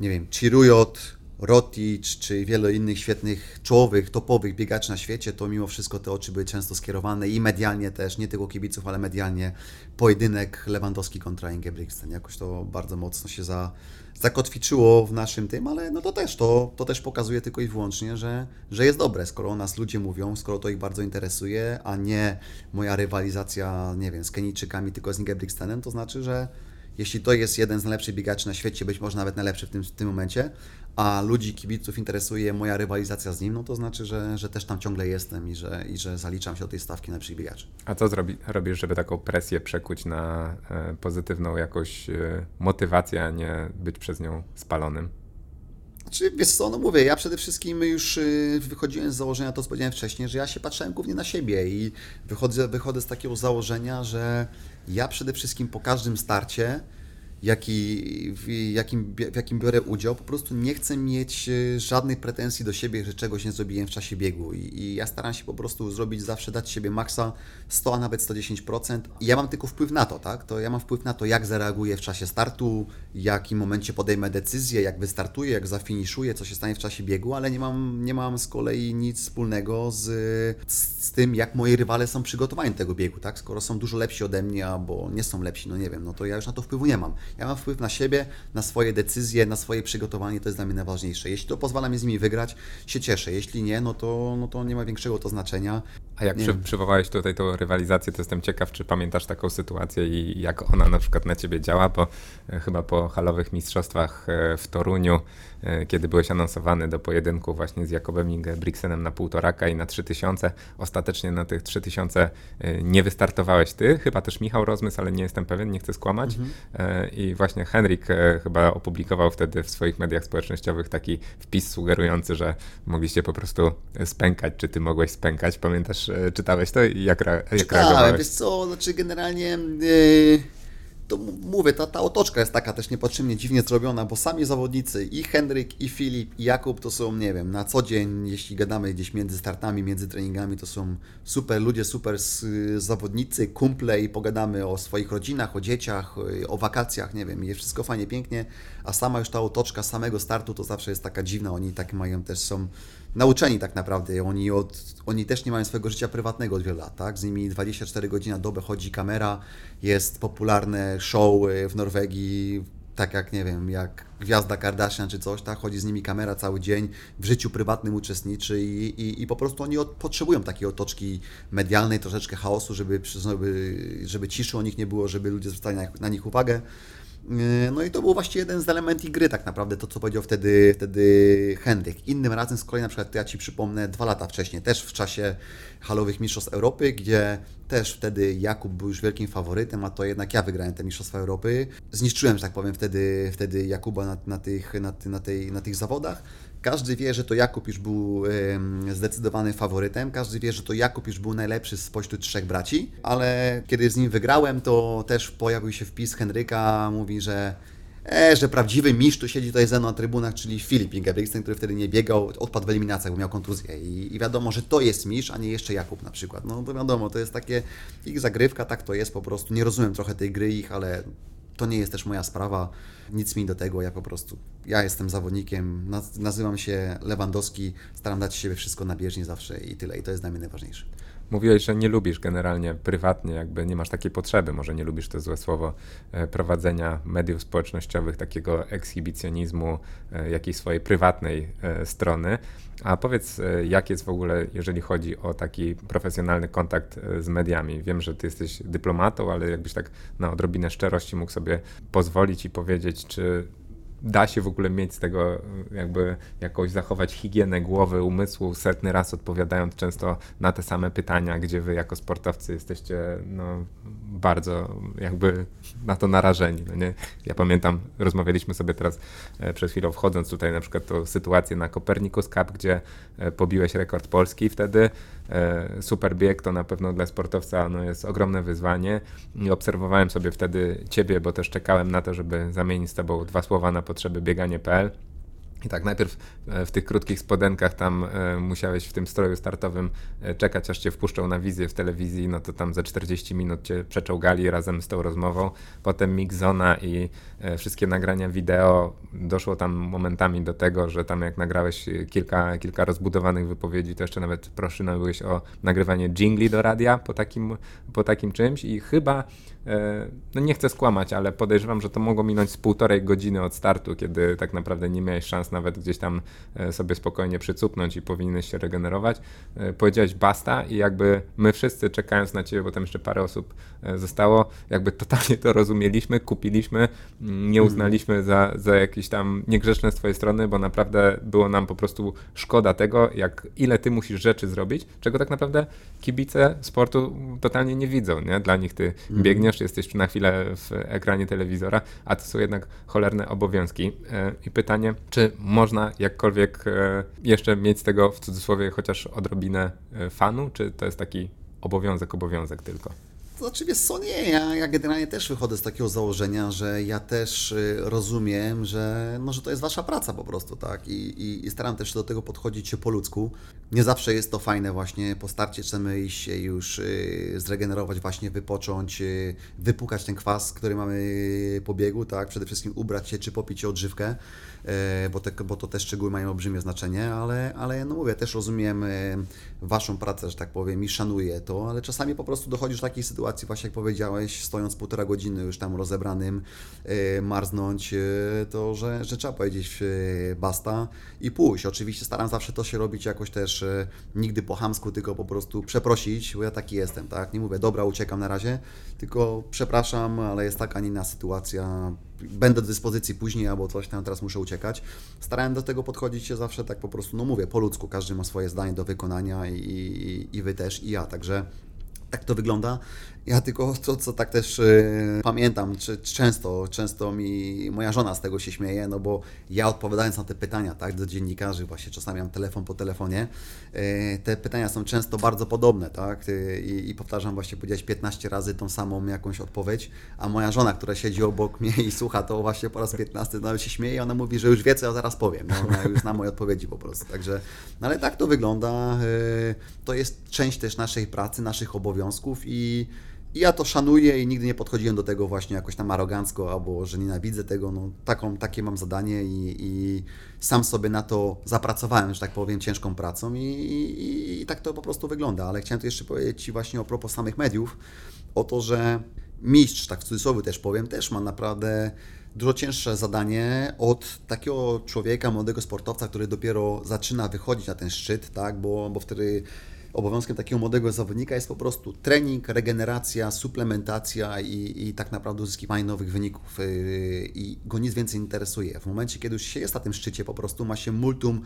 nie wiem, Chirujot, Rotic czy wiele innych świetnych, czołowych, topowych biegaczy na świecie, to mimo wszystko te oczy były często skierowane i medialnie też, nie tylko kibiców, ale medialnie, pojedynek Lewandowski kontra Ingebrigtsen. Jakoś to bardzo mocno się za, zakotwiczyło w naszym tym, ale no to też, to, to też pokazuje tylko i wyłącznie, że, że jest dobre, skoro o nas ludzie mówią, skoro to ich bardzo interesuje, a nie moja rywalizacja, nie wiem, z Kenijczykami, tylko z Ingebrigtsenem, to znaczy, że jeśli to jest jeden z najlepszych biegaczy na świecie, być może nawet najlepszy w tym, w tym momencie, a ludzi, kibiców interesuje moja rywalizacja z nim, no to znaczy, że, że też tam ciągle jestem i że, i że zaliczam się do tej stawki najlepszych biegaczy. A co zrobi, robisz, żeby taką presję przekuć na e, pozytywną jakąś e, motywację, a nie być przez nią spalonym? Czy wiesz co, no mówię, ja przede wszystkim już y, wychodziłem z założenia, to co powiedziałem wcześniej, że ja się patrzyłem głównie na siebie i wychodzę, wychodzę z takiego założenia, że ja przede wszystkim po każdym starcie jaki, w, jakim, w jakim biorę udział, po prostu nie chcę mieć e, żadnych pretensji do siebie, że czegoś nie zrobiłem w czasie biegu. I, I, ja staram się po prostu zrobić zawsze, dać siebie maksa 100, a nawet 110%. I ja mam tylko wpływ na to, tak? To ja mam wpływ na to, jak zareaguję w czasie startu, jakim momencie podejmę decyzję, jak wystartuję, jak zafiniszuję, co się stanie w czasie biegu, ale nie mam, nie mam z kolei nic wspólnego z, z tym, jak moi rywale są przygotowani do tego biegu, tak? Skoro są dużo lepsi ode mnie, albo nie są lepsi, no nie wiem, no to ja już na to wpływu nie mam. Ja mam wpływ na siebie, na swoje decyzje, na swoje przygotowanie, to jest dla mnie najważniejsze. Jeśli to pozwala mi z nimi wygrać, się cieszę. Jeśli nie, no to, no to nie ma większego to znaczenia. A jak przy, przywołałeś tutaj tą rywalizację, to jestem ciekaw, czy pamiętasz taką sytuację i jak ona na przykład na ciebie działa, bo e, chyba po halowych mistrzostwach e, w Toruniu, e, kiedy byłeś anonsowany do pojedynku właśnie z Jakobem Ingebrigtsenem na półtoraka i na 3000, ostatecznie na tych 3000 nie wystartowałeś ty, chyba też Michał Rozmysł, ale nie jestem pewien, nie chcę skłamać. Mhm. I właśnie Henrik chyba opublikował wtedy w swoich mediach społecznościowych taki wpis sugerujący, że mogliście po prostu spękać, czy ty mogłeś spękać. Pamiętasz E, czytałeś to i jak, jak reagowałeś? wiesz co, znaczy generalnie... Yy to mówię, ta, ta otoczka jest taka też niepotrzebnie dziwnie zrobiona, bo sami zawodnicy i Henryk, i Filip, i Jakub to są, nie wiem, na co dzień, jeśli gadamy gdzieś między startami, między treningami, to są super ludzie, super zawodnicy, kumple i pogadamy o swoich rodzinach, o dzieciach, o wakacjach, nie wiem, jest wszystko fajnie, pięknie, a sama już ta otoczka samego startu to zawsze jest taka dziwna, oni tak mają też, są nauczeni tak naprawdę, oni, od, oni też nie mają swojego życia prywatnego od wielu lat, tak, z nimi 24 godziny na dobę chodzi kamera, jest popularne show w Norwegii, tak jak, nie wiem, jak gwiazda Kardashian czy coś, tak, chodzi z nimi kamera cały dzień, w życiu prywatnym uczestniczy i, i, i po prostu oni od, potrzebują takiej otoczki medialnej, troszeczkę chaosu, żeby, żeby, żeby ciszy o nich nie było, żeby ludzie zwracali na, na nich uwagę. Yy, no i to był właśnie jeden z elementów gry tak naprawdę, to co powiedział wtedy, wtedy Henryk. Innym razem z kolei na przykład, ja Ci przypomnę, dwa lata wcześniej, też w czasie halowych Mistrzostw Europy, gdzie też wtedy Jakub był już wielkim faworytem, a to jednak ja wygrałem te Mistrzostwa Europy. Zniszczyłem, że tak powiem, wtedy, wtedy Jakuba na, na, tych, na, na, tej, na tych zawodach. Każdy wie, że to Jakub już był zdecydowany faworytem, każdy wie, że to Jakub już był najlepszy spośród trzech braci, ale kiedy z nim wygrałem, to też pojawił się wpis Henryka, mówi, że E, że prawdziwy mistrz tu siedzi tutaj ze mną na trybunach, czyli Filip Ingebrigtsen, który wtedy nie biegał, odpadł w eliminacjach, bo miał kontuzję. I, I, wiadomo, że to jest mistrz, a nie jeszcze Jakub na przykład. No to wiadomo, to jest takie ich zagrywka, tak to jest po prostu. Nie rozumiem trochę tej gry ich, ale to nie jest też moja sprawa, nic mi do tego, ja po prostu, ja jestem zawodnikiem, nazywam się Lewandowski, staram dać siebie wszystko na bieżni zawsze i tyle, i to jest dla mnie najważniejsze. Mówiłeś, że nie lubisz generalnie prywatnie, jakby nie masz takiej potrzeby, może nie lubisz to złe słowo, e, prowadzenia mediów społecznościowych, takiego ekshibicjonizmu e, jakiejś swojej prywatnej e, strony. A powiedz, jak jest w ogóle, jeżeli chodzi o taki profesjonalny kontakt z mediami? Wiem, że ty jesteś dyplomatą, ale jakbyś tak na odrobinę szczerości mógł sobie pozwolić i powiedzieć, czy da się w ogóle mieć z tego jakby jakoś zachować higienę głowy, umysłu, setny raz odpowiadając często na te same pytania, gdzie wy jako sportowcy jesteście no, bardzo jakby na to narażeni. No nie? Ja pamiętam, rozmawialiśmy sobie teraz e, przed chwilą wchodząc tutaj na przykład tą sytuację na Copernicus Cup, gdzie e, pobiłeś rekord Polski wtedy. E, super bieg to na pewno dla sportowca no, jest ogromne wyzwanie i obserwowałem sobie wtedy ciebie, bo też czekałem na to, żeby zamienić z tobą dwa słowa na potrzeby bieganie.pl. I tak, najpierw e, w tych krótkich spodenkach tam e, musiałeś w tym stroju startowym e, czekać, aż cię wpuszczą na wizję w telewizji, no to tam za 40 minut cię przeczołgali razem z tą rozmową. Potem mixzona i wszystkie nagrania wideo. Doszło tam momentami do tego, że tam jak nagrałeś kilka, kilka rozbudowanych wypowiedzi, to jeszcze nawet proszony byłeś o nagrywanie jingli do radia po takim, po takim czymś i chyba no nie chcę skłamać, ale podejrzewam, że to mogło minąć z półtorej godziny od startu, kiedy tak naprawdę nie miałeś szans nawet gdzieś tam e, sobie spokojnie przycupnąć i powinieneś się regenerować. E, powiedziałeś basta i jakby my wszyscy czekając na ciebie, bo tam jeszcze parę osób zostało, jakby totalnie to rozumieliśmy, kupiliśmy, mm, nie uznaliśmy za, za jakieś tam niegrzeczne z twojej strony, bo naprawdę było nam po prostu szkoda tego, jak ile ty musisz rzeczy zrobić, czego tak naprawdę kibice sportu totalnie nie widzą, nie? Dla nich ty mm. Biegniesz, jesteś na chwilę w ekranie telewizora, a to są jednak cholerne obowiązki. E, I pytanie, czy można jakkolwiek e, jeszcze mieć z tego w cudzysłowie chociaż odrobinę e, fanu, czy to jest taki obowiązek, obowiązek tylko? To znaczy, wiesz co, nie, ja, ja generalnie też wychodzę z takiego założenia, że ja też y, rozumiem, że, no, że to jest wasza praca po prostu, tak, I, i, i staram też do tego podchodzić się po ludzku. Nie zawsze jest to fajne właśnie, po starcie chcemy się już y, zregenerować, właśnie wypocząć, y, wypukać ten kwas, który mamy po biegu, tak, przede wszystkim ubrać się czy popić odżywkę, bo, te, bo to te szczegóły mają olbrzymie znaczenie, ale, ale no mówię, też rozumiem waszą pracę, że tak powiem i szanuję to, ale czasami po prostu dochodzisz do takiej sytuacji, właśnie jak powiedziałeś, stojąc półtora godziny już tam rozebranym, yy, marznąć, yy, to że, że trzeba powiedzieć yy, basta i pójść. Oczywiście staram zawsze to się robić jakoś też nigdy po hamsku, tylko po prostu przeprosić, bo ja taki jestem, tak? Nie mówię, dobra, uciekam na razie, tylko przepraszam, ale jest taka, a nie inna sytuacja, będę do dyspozycji później albo coś tam, teraz muszę uciekać. Starałem do tego podchodzić się zawsze tak po prostu, no mówię, po ludzku, każdy ma swoje zdanie do wykonania i, i, i wy też, i ja, także tak to wygląda. Ja tylko to, co tak też y, pamiętam, czy, często, często mi moja żona z tego się śmieje, no bo ja odpowiadając na te pytania, tak, do dziennikarzy, właśnie czasami mam telefon po telefonie, y, te pytania są często bardzo podobne, tak, y, i, i powtarzam właśnie, powiedziałeś 15 razy tą samą jakąś odpowiedź, a moja żona, która siedzi obok mnie i słucha to właśnie po raz 15, nawet się śmieje, ona mówi, że już wie, co ja zaraz powiem, no, ona już zna moje odpowiedzi po prostu, także, no ale tak to wygląda, to jest część też naszej pracy, naszych obowiązków i i ja to szanuję i nigdy nie podchodziłem do tego właśnie jakoś tam arogancko, albo że nienawidzę tego. No, taką, takie mam zadanie i, i sam sobie na to zapracowałem, że tak powiem, ciężką pracą i, i, i tak to po prostu wygląda. Ale chciałem tu jeszcze powiedzieć Ci właśnie o propos samych mediów, o to, że mistrz, tak w cudzysłowie też powiem, też ma naprawdę dużo cięższe zadanie od takiego człowieka, młodego sportowca, który dopiero zaczyna wychodzić na ten szczyt, tak, bo, bo wtedy obowiązkiem takiego młodego zawodnika jest po prostu trening, regeneracja, suplementacja i, i tak naprawdę uzyskiwanie nowych wyników. Y, I go nic więcej interesuje. W momencie, kiedy już się jest na tym szczycie, po prostu ma się multum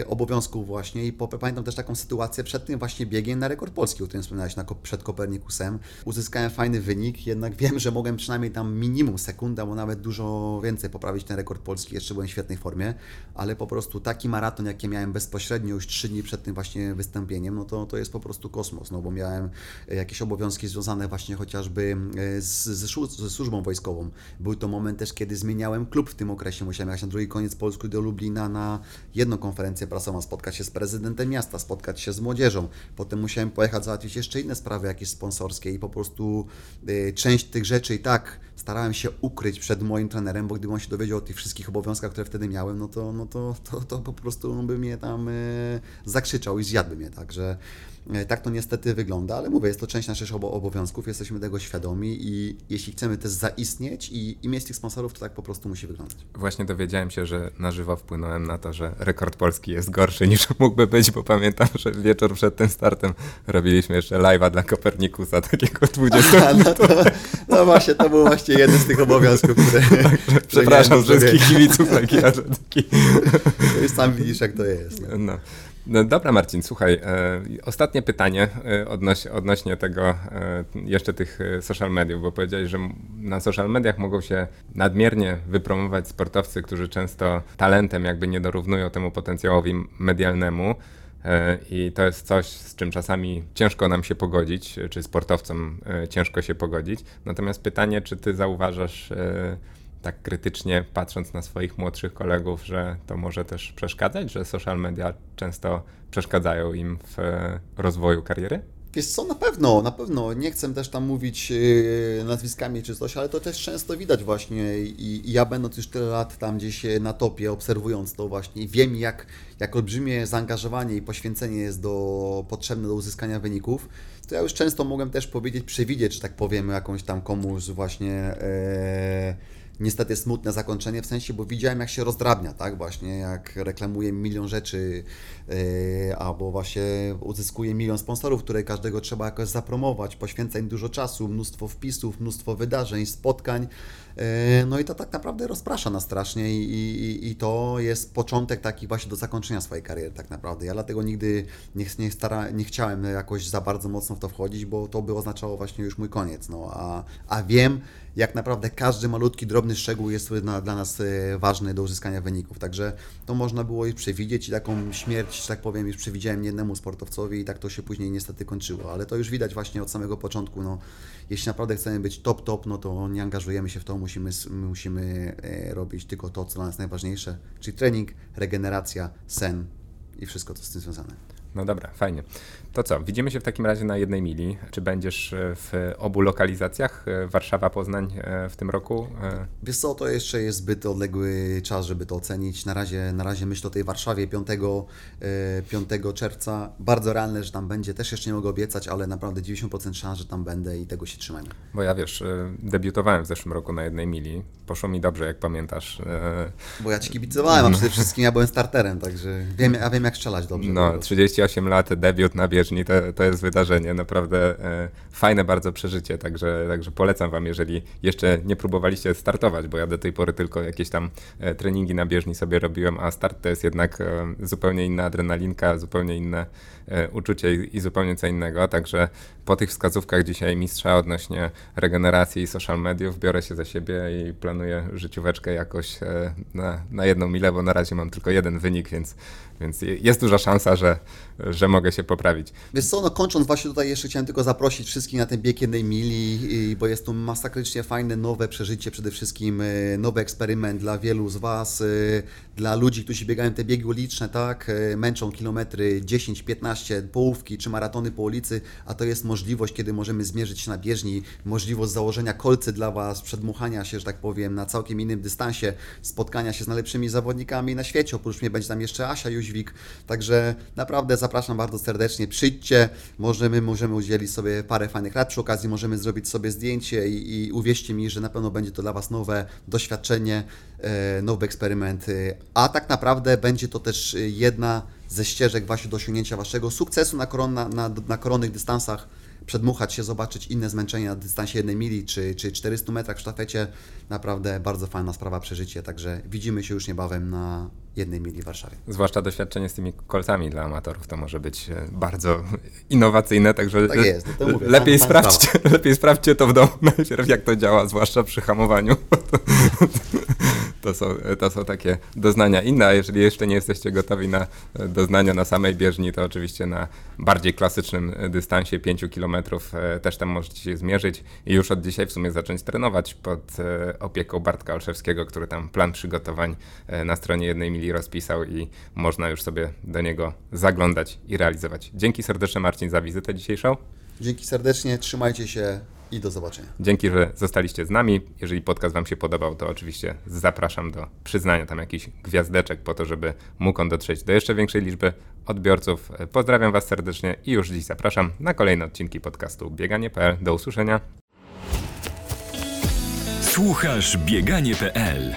y, obowiązków właśnie i pamiętam też taką sytuację przed tym właśnie biegiem na rekord polski, o którym wspomniałeś na, przed Kopernikusem. Uzyskałem fajny wynik, jednak wiem, że mogłem przynajmniej tam minimum sekundę, albo nawet dużo więcej poprawić ten rekord polski, jeszcze byłem w świetnej formie, ale po prostu taki maraton, jaki miałem bezpośrednio już trzy dni przed tym właśnie wystąpieniem, no no to, to jest po prostu kosmos, no bo miałem e, jakieś obowiązki związane właśnie chociażby e, z, ze służbą wojskową. Był to moment też, kiedy zmieniałem klub w tym okresie. Musiałem jechać na drugi koniec Polski do Lublina na jedną konferencję prasową, spotkać się z prezydentem miasta, spotkać się z młodzieżą. Potem musiałem pojechać załatwić jeszcze inne sprawy jakieś sponsorskie i po prostu y, część tych rzeczy i tak starałem się ukryć przed moim trenerem, bo gdyby się dowiedział o tych wszystkich obowiązkach, które wtedy miałem, no to, no to, to, to po prostu by mnie tam zakrzyczał i zjadłby mnie. Także E, tak to niestety wygląda, ale mówię, jest to część naszych obowiązków, jesteśmy tego świadomi i jeśli chcemy też zaistnieć i, i mieć tych sponsorów, to tak po prostu musi wyglądać. Właśnie dowiedziałem się, że na żywo wpłynąłem na to, że rekord polski jest gorszy niż mógłby być, bo pamiętam, że wieczór przed tym startem robiliśmy jeszcze live'a dla Kopernikusa, takiego 20 A, no, to, no właśnie, to był właśnie jeden z tych obowiązków, które... Przepraszam wszystkich kibiców Legii Już sam widzisz, jak to jest. No. no. No dobra, Marcin, słuchaj, e, ostatnie pytanie e, odnoś, odnośnie tego e, jeszcze tych social mediów, bo powiedziałeś, że na social mediach mogą się nadmiernie wypromować sportowcy, którzy często talentem jakby nie dorównują temu potencjałowi medialnemu. I to jest coś, z czym czasami ciężko nam się pogodzić, czy sportowcom ciężko się pogodzić. Natomiast pytanie, czy ty zauważasz tak krytycznie patrząc na swoich młodszych kolegów, że to może też przeszkadzać, że social media często przeszkadzają im w rozwoju kariery? Wiesz co, na pewno, na pewno. Nie chcę też tam mówić yy, nazwiskami czy coś, ale to też często widać właśnie i, ja będąc już tyle lat tam gdzieś na topie, obserwując to właśnie, wiem jak, jak olbrzymie zaangażowanie i poświęcenie jest do, potrzebne do uzyskania wyników, to ja już często mogłem też powiedzieć, przewidzieć, że tak powiem, jakąś tam komuś właśnie... Yy, niestety smutne zakończenie, w sensie, bo widziałem jak się rozdrabnia, tak, właśnie jak reklamuje milion rzeczy, yy, albo właśnie uzyskuje milion sponsorów, które każdego trzeba jakoś zapromować, poświęca im dużo czasu, mnóstwo wpisów, mnóstwo wydarzeń, spotkań, no i to tak naprawdę rozprasza nas strasznie i, i, i to jest początek taki właśnie do zakończenia swojej kariery tak naprawdę. Ja dlatego nigdy nie, nie, stara, nie chciałem jakoś za bardzo mocno w to wchodzić, bo to by oznaczało właśnie już mój koniec, no a, a wiem, jak naprawdę każdy malutki, drobny szczegół jest na, dla nas e, ważny do uzyskania wyników. Także to można było już przewidzieć i taką śmierć, że tak powiem, już przewidziałem niejednemu sportowcowi i tak to się później niestety kończyło. Ale to już widać właśnie od samego początku. No, jeśli naprawdę chcemy być top, top, no to nie angażujemy się w to, musimy, musimy e, robić tylko to, co dla nas najważniejsze, czyli trening, regeneracja, sen i wszystko, co z tym związane. No dobra, fajnie. To co, widzimy się w takim razie na jednej mili. Czy będziesz e, w obu lokalizacjach, e, Warszawa, Poznań e, w tym roku? Wiesz co, to jeszcze jest zbyt odległy czas, żeby to ocenić. Na razie, na razie myślę o tej Warszawie 5, 5 czerwca. Bardzo realne, że tam będzie. Też jeszcze nie mogę obiecać, ale naprawdę 90% szans, że tam będę i tego się trzymajmy. Bo ja wiesz, debiutowałem w zeszłym roku na jednej mili. Poszło mi dobrze, jak pamiętasz. Bo ja Ci kibicowałem, a przede wszystkim ja byłem starterem, także wiem, ja wiem jak strzelać dobrze. No, 38 lat, debiut na bieżni, to, to jest wydarzenie, naprawdę e, fajne bardzo przeżycie, także, także polecam Wam, jeżeli jeszcze nie próbowaliście startować, bo ja do tej pory tylko jakieś tam e, treningi na bieżni sobie robiłem, a start to jest jednak e, zupełnie inna adrenalinka, zupełnie inne uczucie i, zupełnie co innego, także po tych wskazówkach dzisiaj mistrza odnośnie regeneracji i social mediów biorę się za siebie i planuję życióweczkę jakoś e, na, na jedną milę, bo na razie mam tylko jeden wynik, więc, więc jest duża szansa, że, że mogę się poprawić. Wiesz co, no kończąc właśnie tutaj jeszcze chciałem tylko zaprosić wszystkich na ten bieg jednej mili, bo jest to masakrycznie fajne, nowe przeżycie, przede wszystkim e, nowy eksperyment dla wielu z Was, e, dla ludzi, którzy biegają te biegi uliczne, tak, e, męczą kilometry 10, 15, połówki czy maratony po ulicy, a to jest możliwość, kiedy możemy zmierzyć się na bieżni, możliwość założenia kolcy dla Was, przedmuchania się, że tak powiem, na całkiem innym dystansie, spotkania się z najlepszymi zawodnikami na świecie, oprócz mnie będzie tam jeszcze Asia Jóźwik, także naprawdę zapraszam bardzo serdecznie, przyjdźcie, możemy, możemy udzielić sobie parę fajnych rad, przy okazji możemy zrobić sobie zdjęcie i, i uwierzcie mi, że na pewno będzie to dla Was nowe doświadczenie, e, nowy eksperyment, a tak naprawdę będzie to też jedna ze ścieżek właśnie do osiągnięcia Waszego sukcesu na, koron, na, na, na koronnych dystansach, przedmuchać się, zobaczyć inne zmęczenia na dystansie 1 mili czy, czy 400 metrach w sztafecie. Naprawdę bardzo fajna sprawa, przeżycie, także widzimy się już niebawem na jednej mili w Warszawie. Zwłaszcza doświadczenie z tymi kolcami dla amatorów to może być e, bardzo innowacyjne, także tak jest, no mówię, lepiej, sprawdźcie, lepiej sprawdźcie to w domu najpierw, jak to działa, zwłaszcza przy hamowaniu. To są, to są takie doznania inne, a jeżeli jeszcze nie jesteście gotowi na doznania na samej bieżni, to oczywiście na bardziej klasycznym dystansie 5 km e, też tam możecie się zmierzyć i już od dzisiaj w sumie zacząć trenować pod e, opieką Bartka Olszewskiego, który tam plan przygotowań e, na stronie jednej mili rozpisał i można już sobie do niego zaglądać i realizować. Dzięki serdecznie Marcin za wizytę dzisiejszą. Dzięki serdecznie, trzymajcie się i do zobaczenia. Dzięki, że zostaliście z nami. Jeżeli podcast Wam się podobał, to oczywiście zapraszam do przyznania tam jakichś gwiazdeczek po to, żeby mógł on dotrzeć do jeszcze większej liczby odbiorców. Pozdrawiam Was serdecznie i już dziś zapraszam na kolejne odcinki podcastu Bieganie.pl. Do usłyszenia. Słuchasz Bieganie.pl